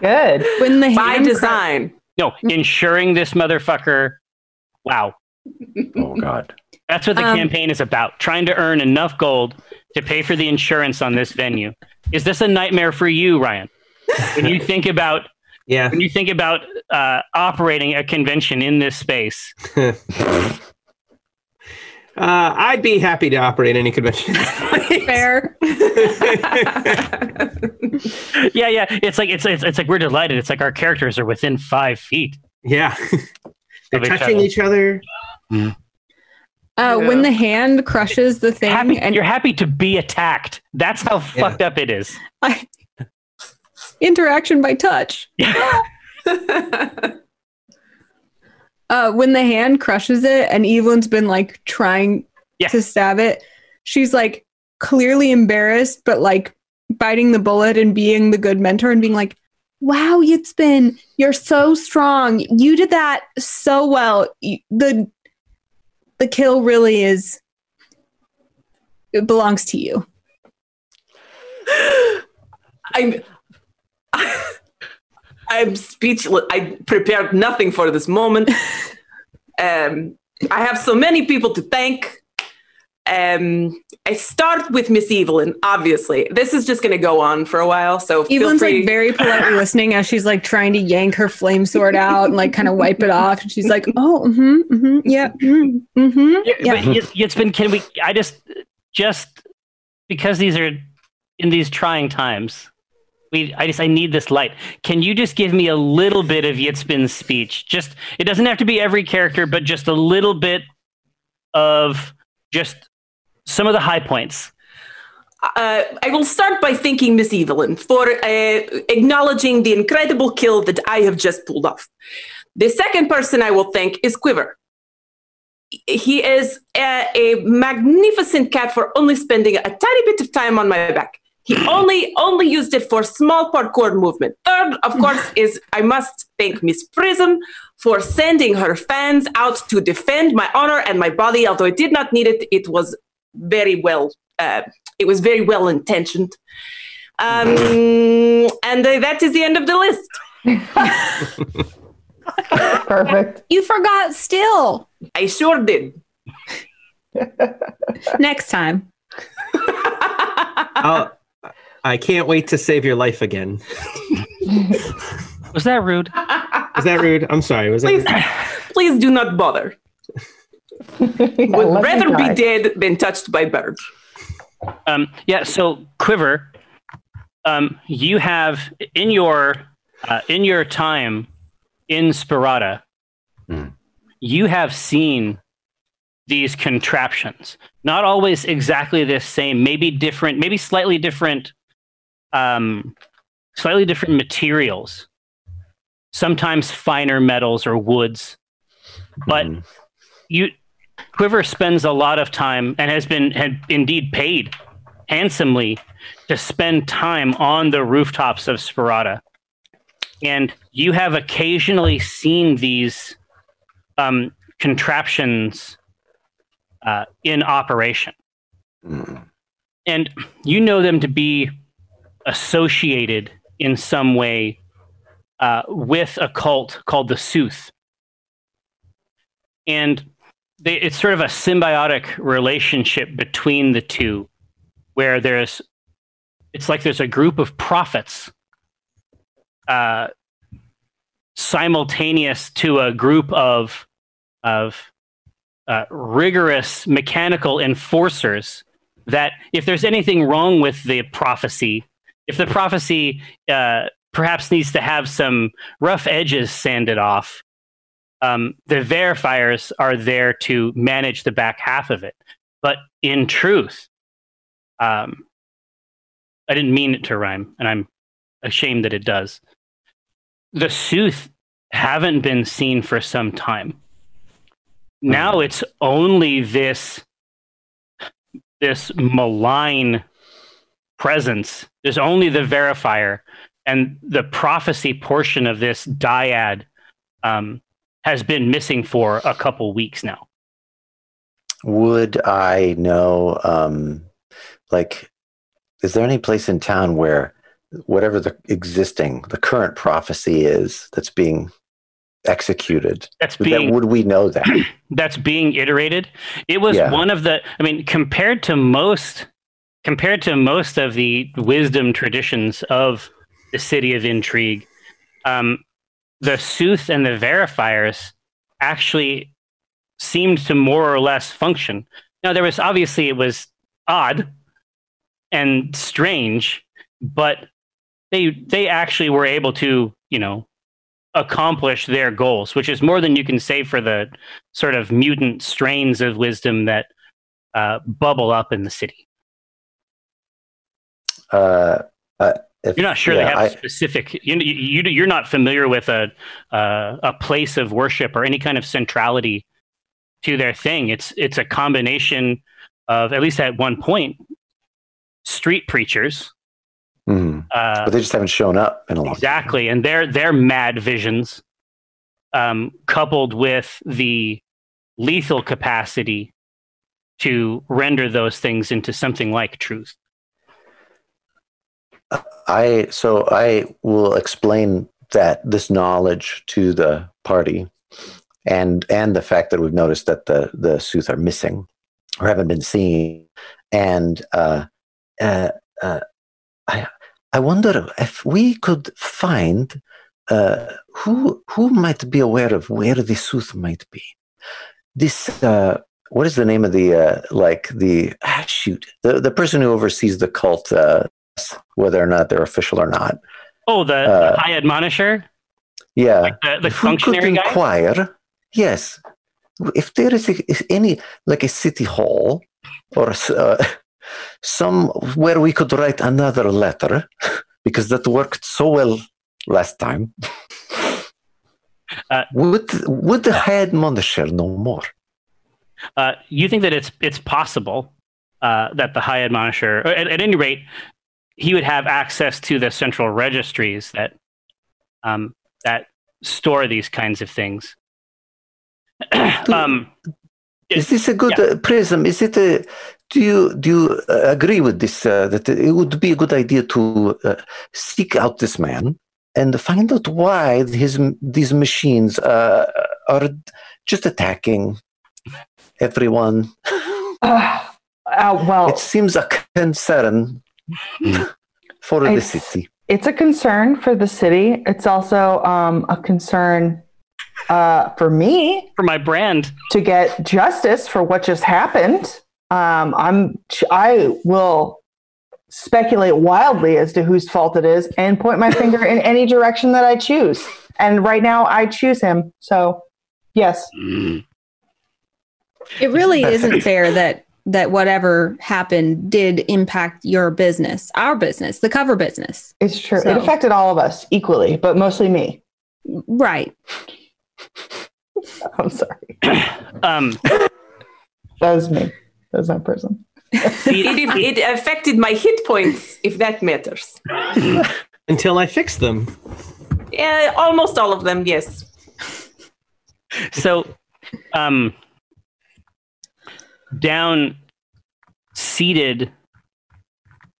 Good. When the By hand cru- design. no ensuring this motherfucker wow Oh God. that's what the Um, campaign is about trying to earn enough gold to pay for the insurance on this venue is this a nightmare for you ryan when you think about Yeah. when you think about uh, operating a convention in this space Uh, I'd be happy to operate any convention. fair. yeah yeah it's like it's, it's it's like we're delighted it's like our characters are within five feet yeah. They're Of each touching other. each other. Uh, Yeah. When the hand crushes the thing, happy, and you're happy to be attacked that's how fucked up it is I, interaction by touch. Uh, when the hand crushes it, and Evelyn's been like trying Yeah. to stab it, she's like clearly embarrassed, but like biting the bullet and being the good mentor and being like, "Wow, Yitzbin, you're so strong. You did that so well. The The kill really is. It belongs to you." I'm I'm speechless. I prepared nothing for this moment. um, I have so many people to thank. Um, I start with Miss Evelyn. Obviously, this is just going to go on for a while. So Evelyn's free. like very politely listening as she's like trying to yank her flame sword out and like kind of wipe it off. And she's like, "Oh, mm-hmm, mm-hmm, yeah, mm, mm-hmm, Yeah, yeah." but it, it's been. Can we? I just, just because these are in these trying times. I just, I need this light. Can you just give me a little bit of Yitzbin's speech? Just, it doesn't have to be every character, but just a little bit of just some of the high points. uh, I will start by thanking Miss Evelyn for uh, acknowledging the incredible kill that I have just pulled off. The second person I will thank is Quiver. He is a, a magnificent cat for only spending a tiny bit of time on my back. He only only used it for small parkour movement. Third, of course, is I must thank Miss Prism for sending her fans out to defend my honor and my body. Although it did not need it, it was very well uh, it was very well intentioned. Um, and uh, that is the end of the list. Perfect. You forgot still. I sure did. Next time. I'll, I can't wait to save your life again. Was that rude? Is that rude? I'm sorry. Was please, that? please do not bother. Yeah, Would rather be dead than touched by birds. Um, yeah. So Quiver, um, you have in your uh, in your time in Sparata, Hmm. you have seen these contraptions. Not always exactly the same. Maybe different. Maybe slightly different. Um, slightly different materials. Sometimes finer metals or woods, but Mm. you Quiver spends a lot of time and has been had indeed paid handsomely to spend time on the rooftops of Sparata. And you have occasionally seen these um, contraptions uh, in operation. Mm. And you know them to be associated in some way uh, with a cult called the Sooth. And they, it's sort of a symbiotic relationship between the two, where there's, it's like there's a group of prophets uh, simultaneous to a group of, of uh, rigorous mechanical enforcers that if there's anything wrong with the prophecy, if the prophecy uh, perhaps needs to have some rough edges sanded off, um, the verifiers are there to manage the back half of it. But in truth, um, I didn't mean it to rhyme, and I'm ashamed that it does. The Sooth haven't been seen for some time. Now it's only this this malign presence. There's only the verifier, and the prophecy portion of this dyad um, has been missing for a couple weeks now. Would I know, um, like, is there any place in town where whatever the existing, the current prophecy is that's being executed, That's being that, would we know that? that's being iterated. It was Yeah. one of the. I mean, compared to most, compared to most of the wisdom traditions of the city of intrigue, um, the sooth and the verifiers actually seemed to more or less function. Now, there was obviously it was odd and strange, but they they actually were able to you know accomplish their goals, which is more than you can say for the sort of mutant strains of wisdom that uh, bubble up in the city. Uh, uh, if, You're not sure yeah, they have I- a specific. You, you you're not familiar with a uh, a place of worship or any kind of centrality to their thing. It's it's a combination of at least at one point street preachers. Mhm. Uh, but they just haven't shown up in a long exactly and their their mad visions um, coupled with the lethal capacity to render those things into something like truth I so I will explain that this knowledge to the party, and and the fact that we've noticed that the the Sooth are missing or haven't been seen, and uh, uh, uh, I I wonder if we could find uh, who who might be aware of where the Sooth might be. This uh, what is the name of the uh, like the ah, shoot the the person who oversees the cult. Uh, whether or not they're official or not. oh the, Uh, the high admonisher Yeah, like the, the functionary could guy inquire, yes, if there is, a, is any like a city hall or uh, some where we could write another letter because that worked so well last time. Uh, would would the head monitor know more? uh, you think that it's it's possible uh, that the high admonisher, at, at any rate, he would have access to the central registries that um, that store these kinds of things. um, Is this a good Yeah. uh, prism? Is it a? Do you do you uh, agree with this? Uh, that it would be a good idea to uh, seek out this man and find out why his these machines uh, are just attacking everyone. Uh, uh, well, It seems a concern for the It's- city. it's a concern for the city. It's also um, a concern uh, for me for my brand, to get justice for what just happened. Um, I'm I will speculate wildly as to whose fault it is and point my finger in any direction that I choose. And right now, I choose him. So, yes, It really isn't fair that that whatever happened did impact your business, our business, the cover business. it's true. So- It affected all of us equally, but mostly me. Right. I'm sorry. um, That was me. That was my person. it, it affected my hit points, if that matters. Until I fixed them. Yeah, almost all of them, yes. so um down seated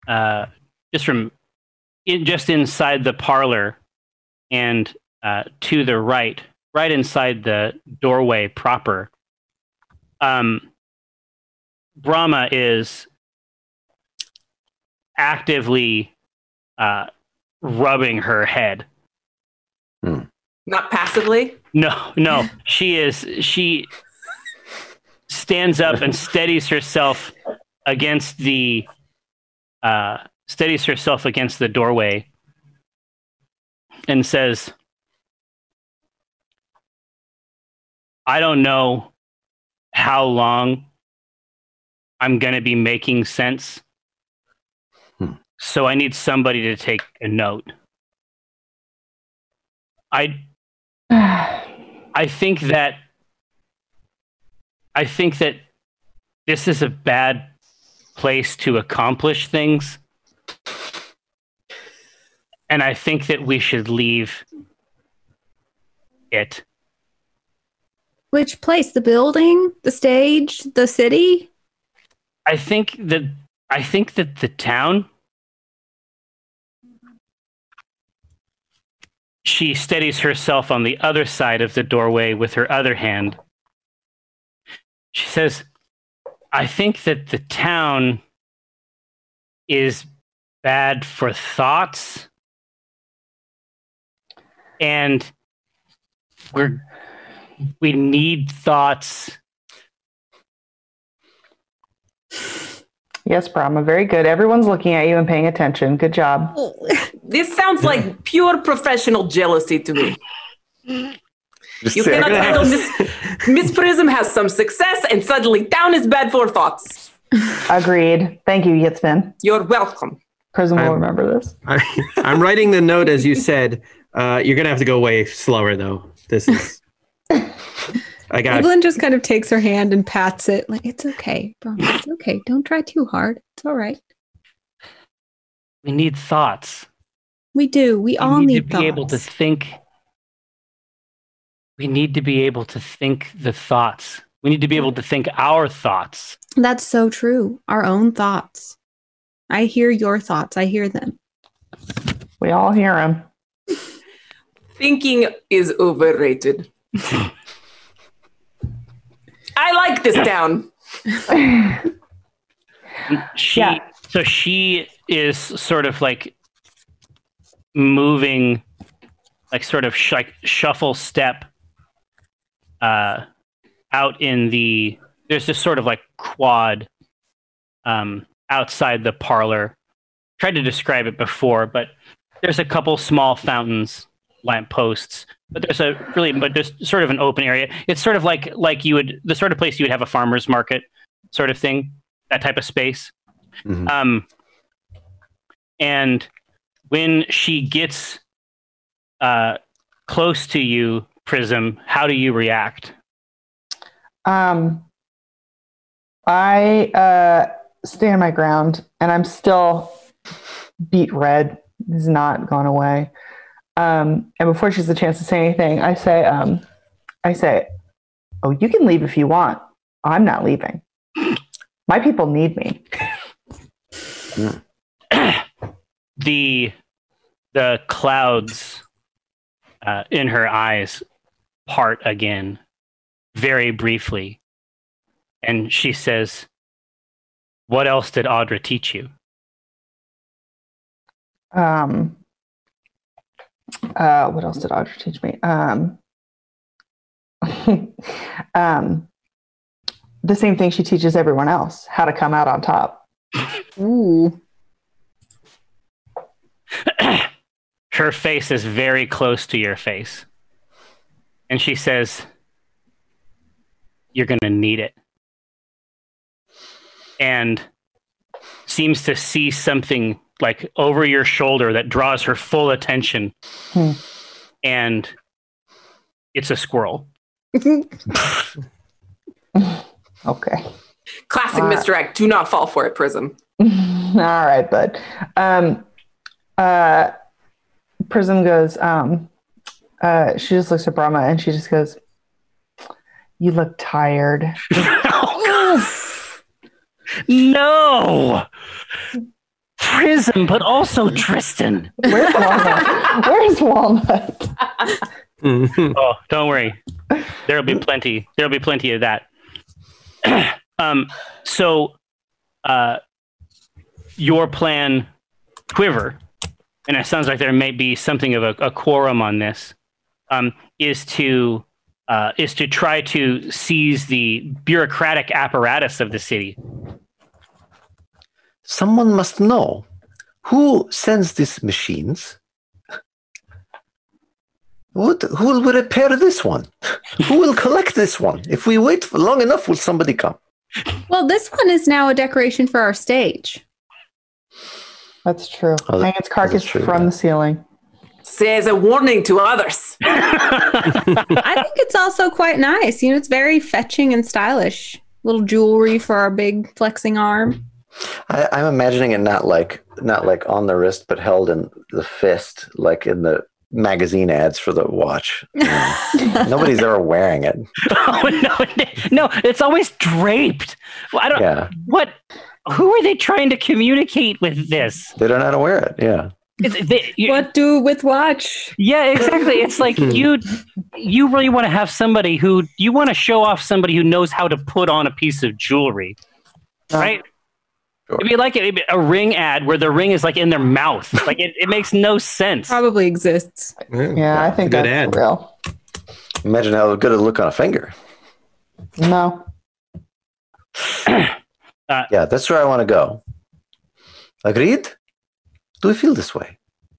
uh just from in just inside the parlor and uh to the right right inside the doorway proper um brahma is actively uh rubbing her head Not passively. No, no. She is she stands up and steadies herself against the uh steadies herself against the doorway and says I don't know how long I'm going to be making sense. Hmm. So I need somebody to take a note. I I think that I think that this is a bad place to accomplish things. And I think that we should leave it. Which place? The building, the stage, the city? I think that I think that the town she steadies herself on the other side of the doorway with her other hand. She says, I think that the town is bad for thoughts. And we're we need thoughts. Yes, Brahma, very good. Everyone's looking at you and paying attention. Good job. This sounds like pure professional jealousy to me. Just You say- cannot handle Miss, Miss Prism has some success, and suddenly down is bad for thoughts. Agreed. Thank you, Yitzbin. You're welcome. Prism will I'm- remember this. I, I'm writing the note as you said. Uh, you're gonna have to go way slower though. This is. I got. Evelyn just kind of takes her hand and pats it, like, it's okay, bro. It's okay. Don't try too hard. It's all right. We need thoughts. We do. We We all need, need, to be able to think. We need to be able to think the thoughts. We need to be able to think our thoughts. That's so true. Our own thoughts. I hear your thoughts. I hear them. We all hear them. Thinking is overrated. I like this town. She Yeah. so she is sort of like moving like sort of sh- like shuffle step uh out in the there's this sort of like quad um outside the parlor. Tried to describe it before but there's a couple small fountains lamp posts but there's a really but there's sort of an open area. It's sort of like like you would the sort of place you would have a farmers market sort of thing that type of space. Mhm. um, and when she gets uh, close to you, Prism, how do you react? Um, I uh, stand my ground, and I'm still beat red. He's not gone away. Um, and before she has a chance to say anything, I say, um, I say, "Oh, you can leave if you want. I'm not leaving. My people need me." the the clouds uh, in her eyes part again, very briefly, and she says, "What else did Audra teach you?" Um, uh, what else did Audrey teach me? Um, um, the same thing she teaches everyone else: how to come out on top. Ooh. her face is very close to your face. And she says, You're going to need it. And seems to see something like over your shoulder that draws her full attention. Hmm. And it's a squirrel. Okay. Classic Uh, misdirect. Do not fall for it, Prism. All right, bud. Um, uh, Prism goes. Um, uh, she just looks at Brahma and she just goes, "You look tired." no, Prism, but also Tristan. Where's Walnut? Where's Walnut? Oh, don't worry. There'll be plenty. There'll be plenty of that. um, so, uh, your plan, Quiver, and it sounds like there may be something of a, a quorum on this, um, is to uh, is to try to seize the bureaucratic apparatus of the city. Someone must know who sends these machines. What, who will repair this one? Who will collect this one? If we wait for long enough, will somebody come? Well, this one is now a decoration for our stage. That's true. Oh, that- Hang its carcass true, from yeah. the ceiling. Says a warning to others. I think it's also quite nice. You know, it's very fetching and stylish. Little jewelry for our big flexing arm. I, I'm imagining it not like not like on the wrist, but held in the fist, like in the magazine ads for the watch. Nobody's ever wearing it. oh no, no, it's always draped. I don't. Yeah, What? Who are they trying to communicate with this? they don't know how to wear it. Yeah, It's, they, you, what do with watch? Yeah, exactly. It's like hmm. you you really want to have somebody who you want to show off somebody who knows how to put on a piece of jewelry, right? Sure. It'd be like a, a ring ad where the ring is like in their mouth. Like it, it makes no sense. Probably exists. Yeah, I think Good that's ad. real. imagine how good it'll look on a finger. No. Uh, yeah, that's where I want to go. Agreed? Do we feel this way?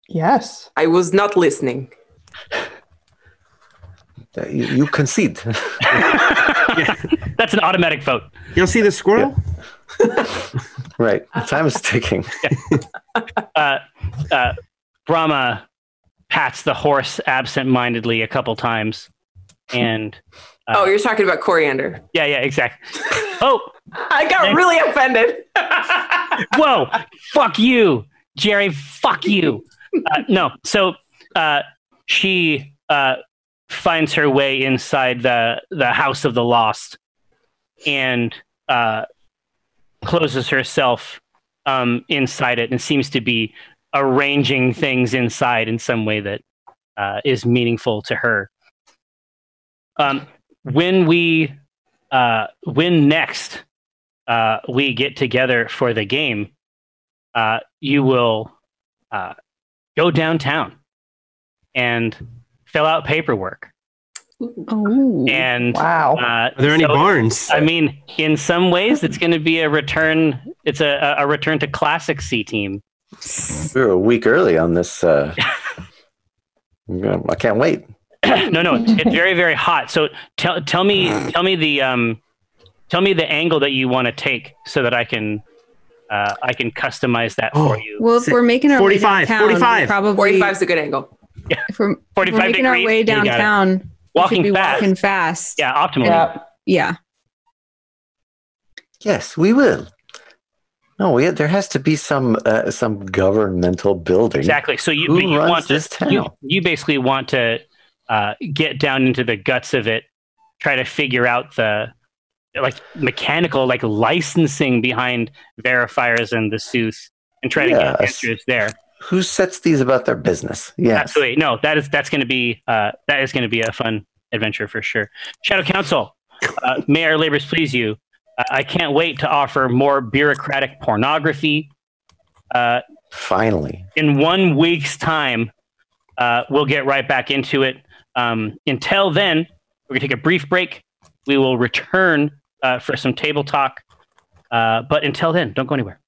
Yes. I was not listening. Uh, You, you concede. That's an automatic vote. You'll see the squirrel? right. Time is ticking. Uh, uh, Brahma pats the horse absent-mindedly a couple times, and Uh, oh, you're talking about coriander. yeah, yeah, exactly. Oh, I got really offended. whoa, fuck you, Jerry, fuck you. Uh, no, so uh, she uh, finds her way inside the the house of the lost and uh, closes herself um, inside it and seems to be arranging things inside in some way that uh, is meaningful to her. Um, when we uh, when next uh, we get together for the game, uh, you will uh, go downtown and fill out paperwork. Oh. And Wow. uh, Are there any so- barns? I mean, in some ways, it's going to be a return. It's a, a return to classic C team. We were a week early on this. Uh, I can't wait. no, no, it's, it's very, very hot. So tell tell me tell me the um, tell me the angle that you want to take so that I can uh, I can customize that for Oh. you. Well, if we're making our 45, way downtown, 45. probably 45 is a good angle. if we're, if we're 45 making our way you got downtown, we should Walking be fast. walking fast. Yeah, optimally. Yeah. Yeah. Yes, we will. No, we, there has to be some uh, some governmental building. Exactly. So you, you runs want to, this town? You, you basically want to uh, get down into the guts of it, try to figure out the like mechanical like licensing behind verifiers and the Sooth, and try to get answers there. Who sets these about their business? Yes. Absolutely. No, that is that's going to be uh, that is going to be a fun adventure for sure. Shadow Council, uh, may our labors please you. Uh, I can't wait to offer more bureaucratic pornography. Uh, Finally. in one week's time, uh, we'll get right back into it. Um, until then, we're gonna take a brief break. We will return uh, for some table talk. Uh, but until then, don't go anywhere.